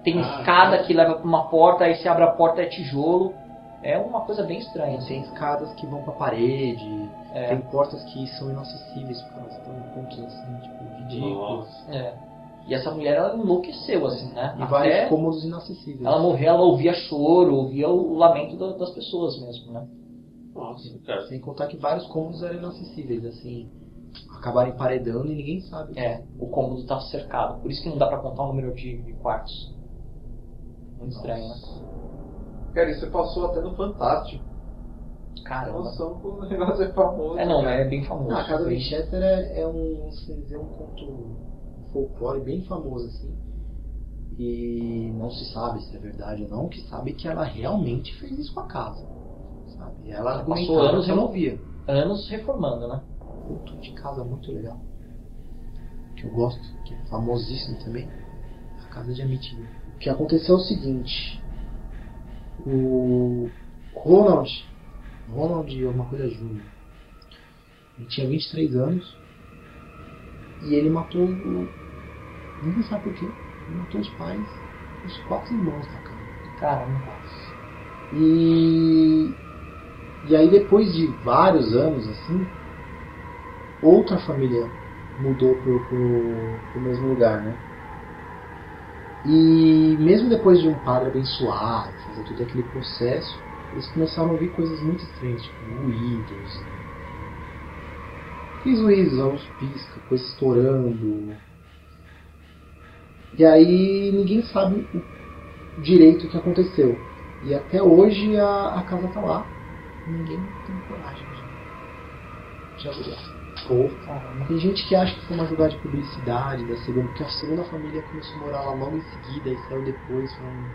Tem Ah, escada que leva pra uma porta, aí você abre a porta é tijolo. É uma coisa bem estranha. Tem escadas que vão pra parede, É. tem portas que são inacessíveis porque elas estão em pontos assim, tipo, ridículos. É. E essa mulher ela enlouqueceu assim, né? E Até vários cômodos inacessíveis. ela morrer, ela ouvia choro, ouvia o lamento da- das pessoas mesmo, né? Nossa, cara. Sem contar que vários cômodos eram inacessíveis, assim, acabaram emparedando e ninguém sabe. É, o cômodo tá cercado. Por isso que não dá pra contar o número de, de quartos. Muito estranho, né? Cara, isso passou até no Fantástico. Caramba. Noção que o negócio é famoso. É não, é bem famoso. Ah, a Casa Winchester é, é um, vamos dizer, um conto um folclore bem famoso, assim. E não se sabe se é verdade ou não, o que sabe é que ela realmente fez isso com a casa. Sabe? Ela Ela passou anos ela ouvia. Anos reformando, né? Culto de casa muito legal. Que eu gosto, que é famosíssimo também. A casa de Amityville. O que aconteceu é o seguinte. O Ronald, Ronald alguma coisa Júnior, ele tinha 23 anos E ele matou. o- Ninguém sabe por quê. Ele matou os pais, os quatro irmãos da casa. Caramba. E, e aí depois de vários anos assim, outra família mudou pro, pro, pro mesmo lugar, né? E mesmo depois de um padre abençoar, fazer todo aquele processo, eles começaram a ouvir coisas muito estranhas, tipo ruídos. Aqueles ruídos, a luz pisca, coisa estourando. E aí ninguém sabe o direito o que aconteceu. E até hoje a, a casa tá lá. Ninguém tem coragem de, de alugar. Pô, caramba. Tem gente que acha que foi uma jogada de publicidade da segunda, porque a segunda família começou a morar lá logo em seguida e saiu depois falando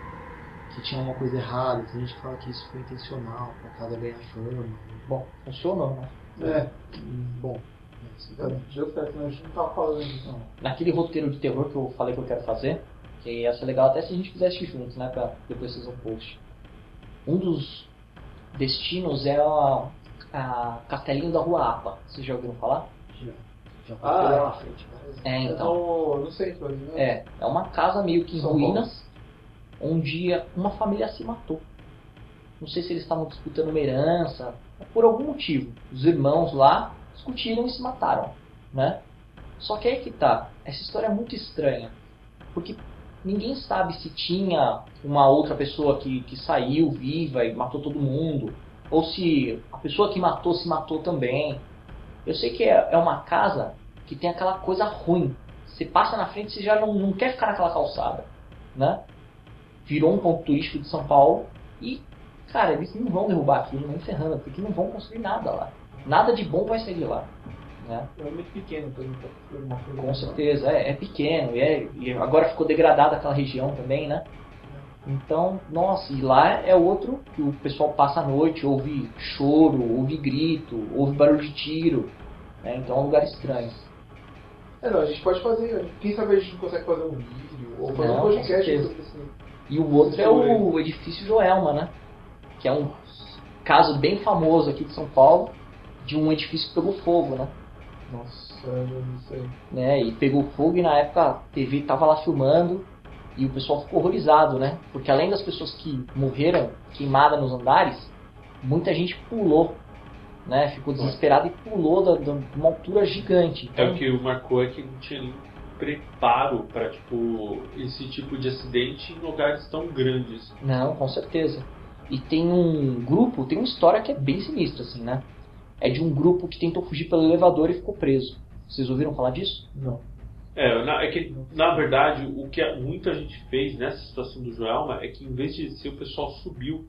que tinha uma coisa errada. Tem gente que fala que isso foi intencional, pra casa ganhar fama. Bom, funcionou, né? É, Bom, deu certo, mas a gente não tava falando disso não. Naquele roteiro de terror que eu falei que eu quero fazer, que ia ser legal até se a gente fizesse juntos, né? Pra depois fazer um post. Um dos destinos é a, a Castelinho da Rua Apa. Vocês já ouviram falar? já, já Ah, é. lá na frente várias vezes. É, É então. no, no centro ali, né? É, é uma casa meio que em São ruínas, onde uma família se matou. Não sei se eles estavam disputando uma herança, por algum motivo. Os irmãos lá discutiram e se mataram, né? Só que aí que tá, essa história é muito estranha, porque ninguém sabe se tinha uma outra pessoa que, que saiu viva e matou todo mundo, ou se a pessoa que matou se matou também. Eu sei que é, é uma casa que tem aquela coisa ruim. Você passa na frente e já não, não quer ficar naquela calçada, né? Virou um ponto turístico de São Paulo e, cara, eles não vão derrubar aquilo nem ferrando, porque não vão construir nada lá. Nada de bom vai sair de lá, né? É muito pequeno. Com certeza, é, é pequeno e, é, e agora ficou degradada aquela região também, né? Então, nossa, e lá é outro que o pessoal passa a noite, ouve choro, ouve grito, ouve barulho de tiro, né? Então é um lugar estranho. É, não, a gente pode fazer. Quem sabe a gente não consegue fazer um vídeo ou fazer Não, um podcast esse. E o outro é o edifício Joelma, né? Que é um caso bem famoso aqui de São Paulo, de um edifício que pegou fogo, né? Nossa, eu não sei. né? E pegou fogo e na época a TV tava lá filmando e o pessoal ficou horrorizado, né? Porque além das pessoas que morreram queimadas nos andares, muita gente pulou, né? Ficou desesperada e pulou da, da- de uma altura gigante. É Então, o que o marcou é que não tinha nenhum preparo para tipo esse tipo de acidente em lugares tão grandes. Não, com certeza. E tem um grupo, tem uma história que é bem sinistra, assim, né? É de um grupo que tentou fugir pelo elevador e ficou preso. Vocês ouviram falar disso? Não. É, na, é que na verdade o que muita gente fez nessa situação do Joelma é que em vez de descer o pessoal subiu.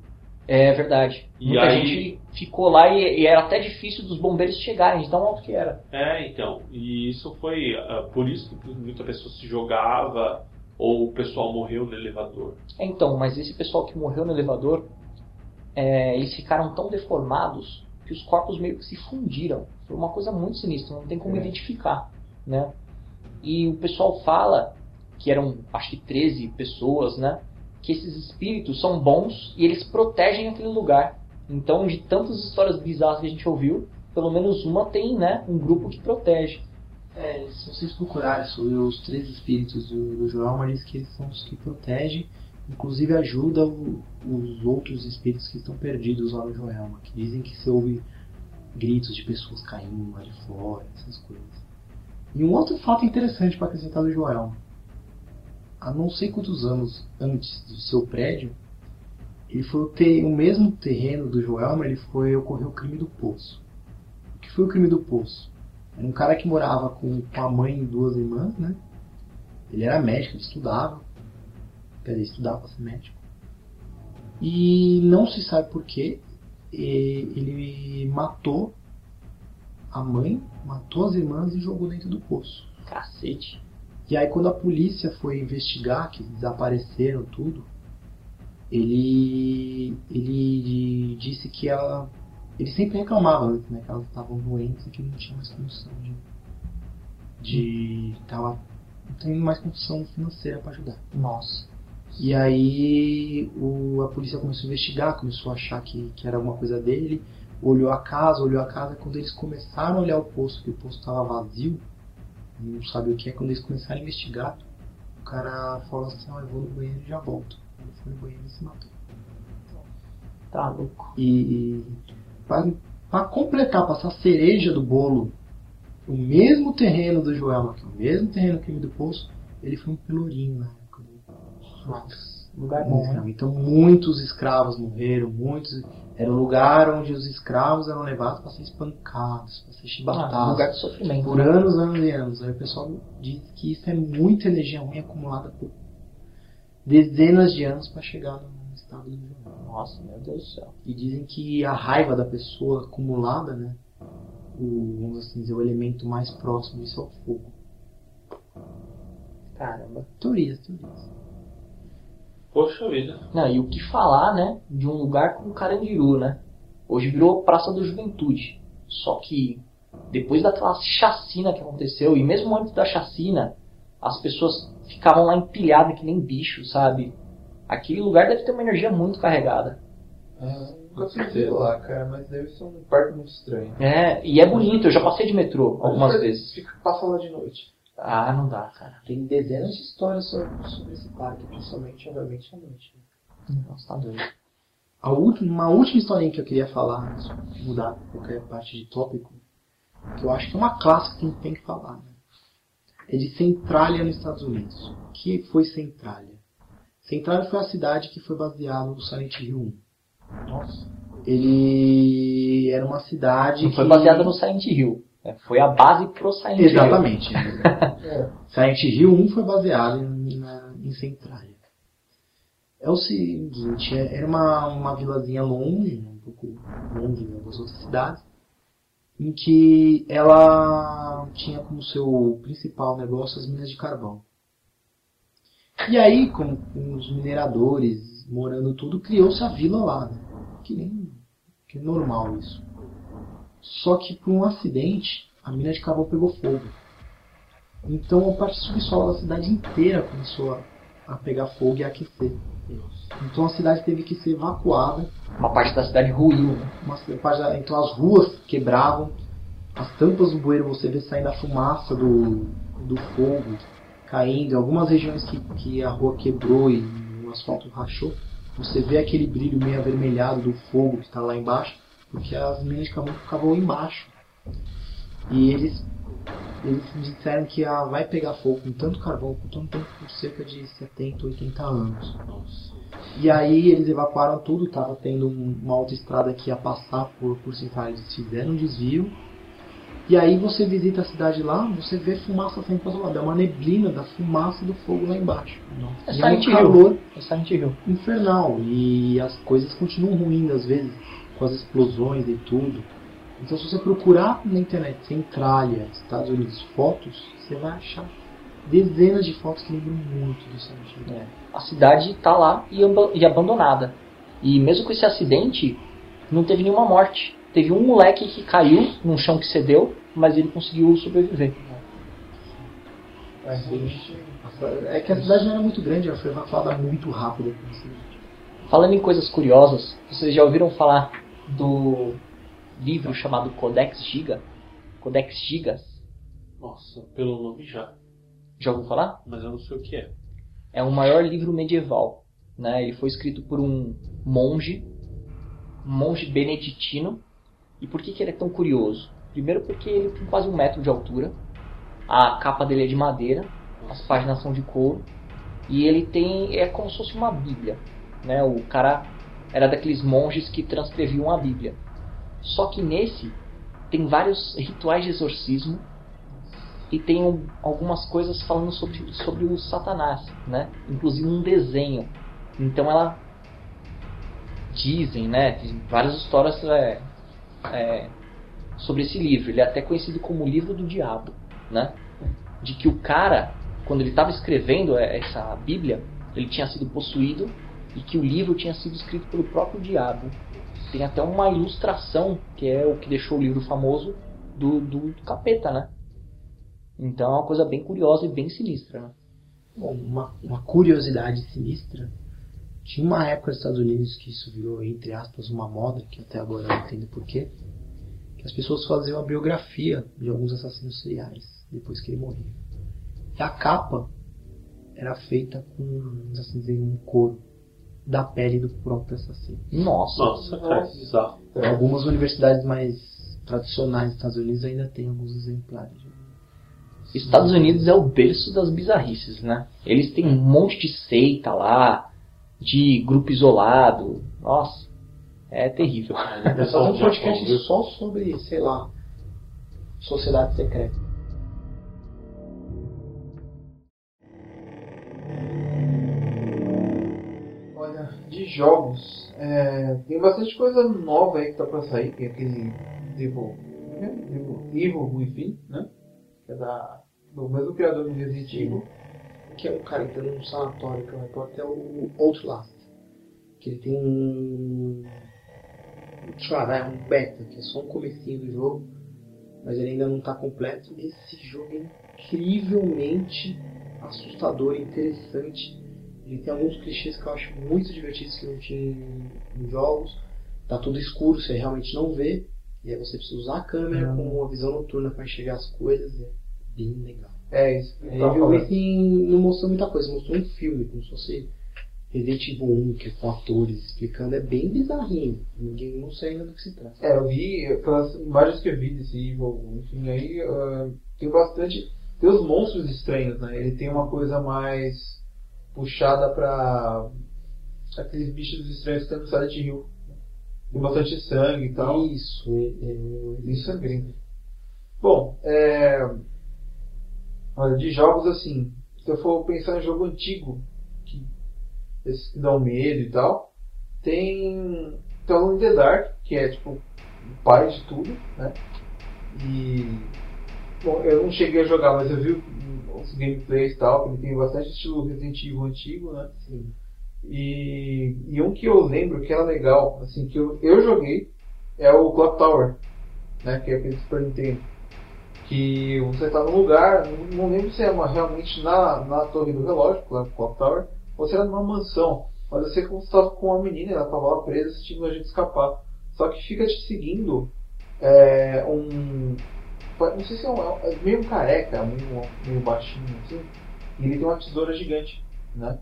É verdade. E Muita aí- gente ficou lá e, e era até difícil dos bombeiros chegarem, de tão alto que era. É, então. E isso foi ah, por isso que muita pessoa se jogava ou o pessoal morreu no elevador. É, Então, mas esse pessoal que morreu no elevador, é, eles ficaram tão deformados que os corpos meio que se fundiram. Foi uma coisa muito sinistra, não tem como É. identificar, né? E o pessoal fala que eram, acho que 13 pessoas, né? Que esses espíritos são bons e eles protegem aquele lugar. Então, de tantas histórias bizarras que a gente ouviu, pelo menos uma tem, né? Um grupo que protege. É, se vocês procurarem sobre os três espíritos do, do Joelma, diz que eles são os que protegem, inclusive ajuda o- os outros espíritos que estão perdidos lá no Joelma, que dizem que se ouve gritos de pessoas caindo lá de fora, essas coisas. E um outro fato interessante para acrescentar do Joelma. Há não sei quantos anos antes do seu prédio, ele foi o, te- o mesmo terreno do Joelma, ele foi ocorreu o crime do poço. O que foi o crime do poço? Era um cara que morava com, com a mãe e duas irmãs, né? Ele era médico, ele estudava. Quer dizer, estudava para ser médico. E não se sabe porquê. Ele matou a mãe, matou as irmãs e jogou dentro do poço. Cacete. E aí quando a polícia foi investigar, que desapareceram tudo, ele ele disse que ela ele sempre reclamava antes, né, que elas estavam doentes e que não tinha mais condição de de tava não tem mais condição financeira para ajudar. Nossa. E aí o, a polícia começou a investigar, começou a achar que, que era alguma coisa dele, olhou a casa, olhou a casa, quando eles começaram a olhar o poço, que o poço estava vazio, não sabe o que é. Quando eles começaram a investigar, o cara falou assim, ó, eu vou no banheiro e já volto. Ele foi no banheiro e se matou. Tá louco. E, e pra completar, passar a cereja do bolo, o mesmo terreno do Joelma, que é o mesmo terreno que do Poço, ele foi um pelourinho na época. do- Lugar bom, né? Então muitos escravos morreram, muitos. Era o lugar onde os escravos eram levados para ser espancados, para ser Ah, chibatados. lugar de sofrimento. por anos, anos e anos. Aí o pessoal diz que isso é muita energia ruim acumulada por dezenas de anos para chegar no estado do Joelma. Nossa, meu Deus do céu. E dizem que a raiva da pessoa acumulada, né? O, vamos assim dizer, o elemento mais próximo disso é o fogo. Caramba. Teorias, teorias. Poxa vida. Não, e o que falar, né, de um lugar como Carandiru, né? Hoje virou Praça da Juventude. Só que depois daquela chacina que aconteceu, e mesmo antes da chacina, as pessoas ficavam lá empilhadas que nem bicho, sabe? Aquele lugar deve ter uma energia muito carregada. É, nunca fui lá, cara, mas deve ser um parque muito estranho. É, e é bonito, eu já passei de metrô algumas Mas vezes. Fica, passa lá de noite. Ah, não dá, cara. Tem dezenas de histórias sobre, sobre esse parque, principalmente, obviamente, à noite. Nossa, tá doido. A última, uma última historinha que eu queria falar, antes de mudar qualquer parte de tópico, que eu acho que é uma clássica que a gente tem que falar, né? É de Centralia nos Estados Unidos. O que foi Centralia? Centralia foi a cidade que foi baseada no Silent Hill 1. Nossa. Ele era uma cidade Não foi que- baseada no Silent Hill. Né? Foi a base pro Silent Hill. Exatamente. É. Silent Hill 1 foi baseado em, na- em Centralia. É o seguinte, é- era uma, uma vilazinha longe, um pouco longe das outras cidades, em que ela tinha como seu principal negócio as minas de carvão. E aí, com, com os mineradores morando tudo, criou-se a vila lá, né? Que nem que é normal isso. Só que por um acidente, a mina de carvão pegou fogo. Então a parte subsolo da cidade inteira começou a, a pegar fogo e a aquecer. Então a cidade teve que ser evacuada. Uma parte da cidade ruiu, né? Uma parte da- então as ruas quebravam, as tampas do bueiro você vê saindo a fumaça do, do fogo caindo. Em algumas regiões que, que a rua quebrou e o asfalto rachou, você vê aquele brilho meio avermelhado do fogo que está lá embaixo, porque as minas de carvão ficavam embaixo. E eles, eles disseram que ah, vai pegar fogo com tanto carvão, com tanto tempo, por cerca de 70, 80 anos. E aí eles evacuaram tudo, estava tendo um- uma autoestrada que ia passar por, por Central, eles fizeram um desvio. E aí você visita a cidade lá, você vê fumaça para todo lado. É uma neblina da fumaça do fogo lá embaixo. É e é Silent um Hill. calor É Silent Hill. infernal. E as coisas continuam ruindo às vezes, com as explosões e tudo. Então se você procurar na internet Centralia, Estados Unidos, fotos, você vai achar dezenas de fotos que lembram muito do Silent Hill. É. A cidade tá lá e, e abandonada. E mesmo com esse acidente, não teve nenhuma morte. Teve um moleque que caiu num chão que cedeu, mas ele conseguiu sobreviver. É que a cidade não era muito grande, ela foi evacuada muito rápido. Falando em coisas curiosas, vocês já ouviram falar do livro chamado Codex Giga? Codex Gigas? Nossa, pelo nome já. Já ouviu falar? Mas eu não sei o que é. É o maior livro medieval. Né? Ele foi escrito por um monge, um monge beneditino. E por que, que ele é tão curioso? Primeiro porque ele tem quase um metro de altura. A capa dele é de madeira, as páginas são de couro. E ele tem. é como se fosse uma bíblia. Né? O cara era daqueles monges que transcreviam a Bíblia. Só que nesse tem vários rituais de exorcismo e tem um- algumas coisas falando sobre, sobre o Satanás, né? Inclusive um desenho. Então ela dizem, né? Várias histórias é, é, sobre esse livro. Ele é até conhecido como o livro do diabo, né? De que o cara, quando ele estava escrevendo é, essa Bíblia, ele tinha sido possuído e que o livro tinha sido escrito pelo próprio diabo. Tem até uma ilustração que é o que deixou o livro famoso do, do, do capeta, né? Então é uma coisa bem curiosa e bem sinistra, né? Bom, uma, uma curiosidade sinistra. Tinha uma época nos Estados Unidos que isso virou, entre aspas, uma moda, que até agora eu não entendo porquê. que as pessoas faziam a biografia de alguns assassinos seriais depois que ele morria. E a capa era feita com, assim dizer, um couro da pele do próprio assassino. Nossa. Nossa, cara, que bizarro. Algumas universidades mais tradicionais dos Estados Unidos ainda têm alguns exemplares. Estados Unidos é o berço das bizarrices, né? Eles têm um monte de seita lá, de grupo isolado. Nossa, é terrível. É só um podcast só sobre, sei lá, sociedade secreta. De jogos, é, tem bastante coisa nova aí que tá pra sair. Tem aquele Evil, Evil, Evil Within, né? Que é da, do mesmo criador do Resident Evil. Que é um cara que tá num sanatório, que é o repórter, é o Outlast. Que ele tem um. Sei vai, um beta, que é só um comecinho do jogo, mas ele ainda não tá completo. Esse jogo é incrivelmente assustador e interessante. Ele tem alguns clichês que eu acho muito divertidos que não tinha em, em jogos. Tá tudo escuro, você realmente não vê. E aí você precisa usar a câmera Uhum. com uma visão noturna para enxergar as coisas. É bem legal. É isso. É. Within não mostrou muita coisa, mostrou um filme, como se fosse Resident Evil 1, que é com atores explicando, é bem bizarrinho. Ninguém não sei ainda do que se trata. É, eu vi pelas imagens que eu vi desse Evil, enfim, aí ah, tem bastante. Tem os monstros estranhos, né? Ele tem uma coisa mais puxada pra aqueles bichos estranhos que tem no Silent Hill. Tem bastante sangue e tal. Isso, é, é, Isso é gringo. Bom, é... Olha, de jogos assim, se eu for pensar em jogo antigo, que, esses que dão medo e tal, tem tem o Alone in the Dark, que é tipo o pai de tudo, né? E bom, eu não cheguei a jogar, mas eu vi os gameplays e tal, que ele tem bastante estilo Resident Evil antigo, né? Sim. E, e um que eu lembro que era legal, assim, que eu, eu joguei, é o Clock Tower, né? Que é aquele Super Nintendo. Que você tá num lugar, não, não lembro se é uma, realmente na, na torre do relógio, Clock Clock Tower, ou se era numa mansão. Mas você estava com uma menina, ela estava lá presa assistindo a gente escapar. Só que fica te seguindo é, um. Não sei se é, um, é meio um careca, meio, meio baixinho assim. E ele tem uma tesoura gigante, né?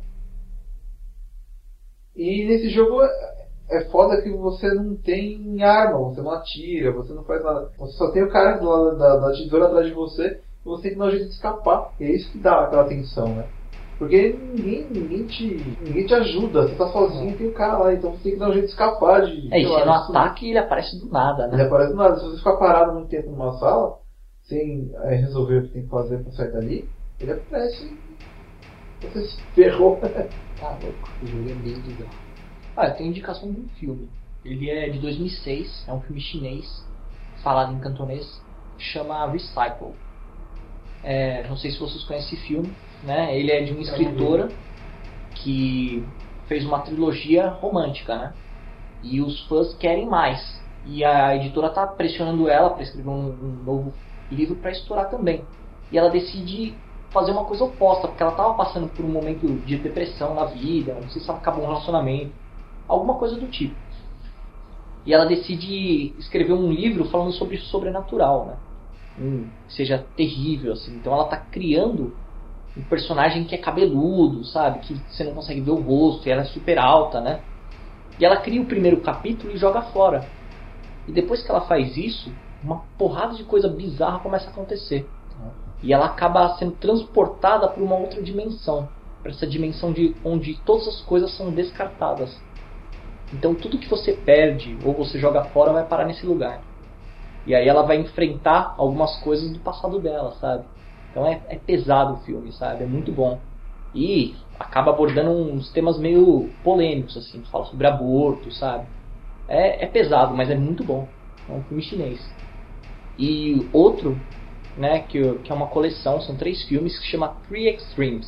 E nesse jogo é- é foda que você não tem arma, você não atira, você não faz nada. Você só tem o cara lado da, da tesoura atrás de você e você tem que dar um jeito de escapar. E é isso que dá aquela tensão, né? Porque ninguém, ninguém, te, ninguém te ajuda, você tá sozinho e tem o cara lá, então você tem que dar um jeito de escapar de. É, e no ataque ele aparece do nada, Ele né? aparece do nada. Se você ficar parado muito tempo numa sala, sem é, resolver o que tem que fazer pra sair dali, ele aparece e você se ferrou. Tá louco. O jogo é bem bizarro. Ah, eu tenho indicação de um filme. Ele é de 2006, é um filme chinês, falado em cantonês, chama Recycle. É, não sei se vocês conhecem esse filme, né? Ele é de uma escritora que fez uma trilogia romântica, né? E os fãs querem mais. E a editora tá pressionando ela para escrever um, um novo livro para estourar também. E ela decide fazer uma coisa oposta, porque ela tava passando por um momento de depressão na vida, não sei se ela acabou um relacionamento, alguma coisa do tipo. E ela decide escrever um livro falando sobre o sobrenatural, né? Seja terrível, assim. Então ela tá criando um personagem que é cabeludo, sabe? Que você não consegue ver o rosto, e ela é super alta, né? E ela cria o primeiro capítulo e joga fora. E depois que ela faz isso, uma porrada de coisa bizarra começa a acontecer. E ela acaba sendo transportada para uma outra dimensão, para essa dimensão de onde todas as coisas são descartadas. Então tudo que você perde ou você joga fora vai parar nesse lugar. E aí ela vai enfrentar algumas coisas do passado dela, sabe? Então é, é pesado o filme, sabe? É muito bom. E acaba abordando uns temas meio polêmicos, assim. Fala sobre aborto, sabe? É, é pesado, mas é muito bom. É um filme chinês. E outro, né, que, que é uma coleção, são três filmes que chama Three Extremes.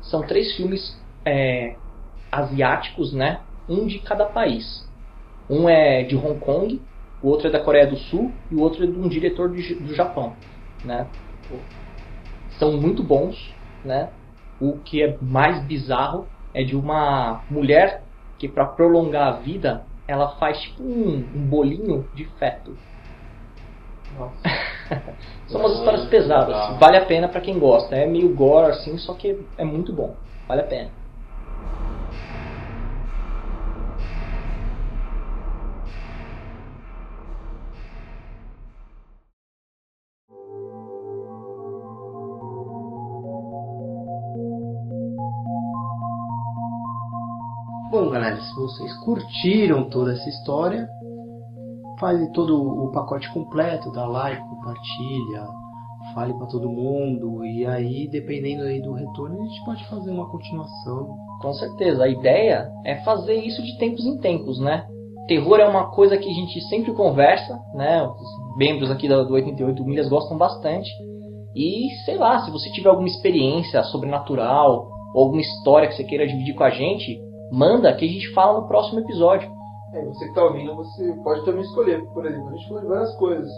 São três filmes é, asiáticos, né? Um de cada país. Um é de Hong Kong, o outro é da Coreia do Sul e o outro é de um diretor do, J- do Japão, né? São muito bons, né? O que é mais bizarro é de uma mulher que para prolongar a vida ela faz tipo um, um bolinho de feto. São umas histórias pesadas. Vale a pena pra quem gosta. É meio gore assim, só que é muito bom. Vale a pena. Bom, galera, se vocês curtiram toda essa história, fale todo o pacote completo, dá like, compartilha, fale pra todo mundo e aí, dependendo aí do retorno, a gente pode fazer uma continuação. Com certeza. A ideia é fazer isso de tempos em tempos, né? Terror é uma coisa que a gente sempre conversa, né? Os membros aqui do 88 Milhas gostam bastante. E sei lá, se você tiver alguma experiência sobrenatural ou alguma história que você queira dividir com a gente, manda que a gente fala no próximo episódio. É, você que está ouvindo, você pode também escolher. Por exemplo, a gente falou de várias coisas.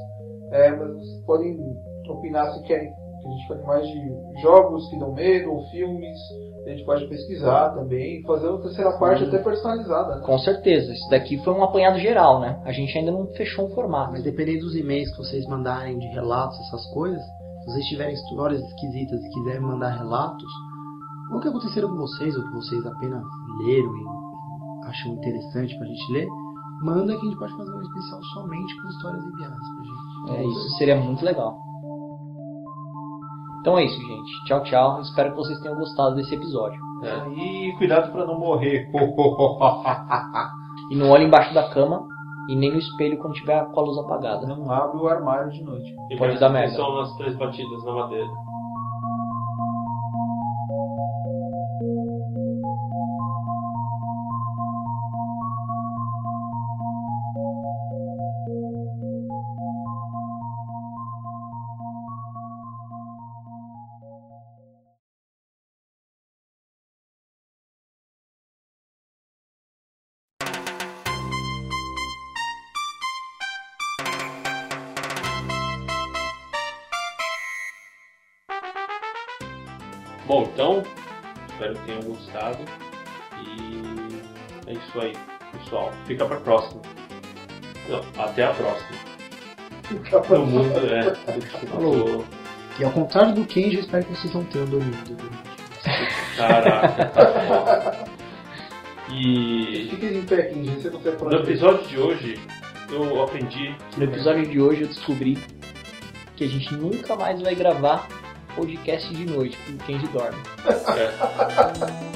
É, mas vocês podem opinar se querem que a gente fale mais de jogos que dão medo ou filmes. A gente pode pesquisar também, fazer uma terceira parte até personalizada. Né? Com certeza. Isso daqui foi um apanhado geral, né? A gente ainda não fechou um formato. Mas dependendo dos e-mails que vocês mandarem de relatos, essas coisas, se vocês tiverem histórias esquisitas e quiserem mandar relatos, ou que aconteceram com vocês, ou que vocês apenas leram e acham interessante pra gente ler, manda que a gente pode fazer um especial somente com histórias enviadas pra gente. É, isso seria muito legal. Então é isso, gente. Tchau, tchau. Espero que vocês tenham gostado desse episódio. É, E cuidado pra não morrer. E não olhe embaixo da cama e nem no espelho quando tiver com a luz apagada. Não abre o armário de noite. E Pode dar merda. atenção nas três batidas na madeira. E é isso aí, pessoal. Fica pra próxima. Não, até a próxima. Fica pra mundo, é. Falou. E ao contrário do Kenji, eu espero que vocês não tenham dormido. Caraca. E Fique em pé, Kim, você consegue no episódio de hoje, eu aprendi. No episódio de hoje eu descobri que a gente nunca mais vai gravar podcast de noite, porque o Kenji dorme. É,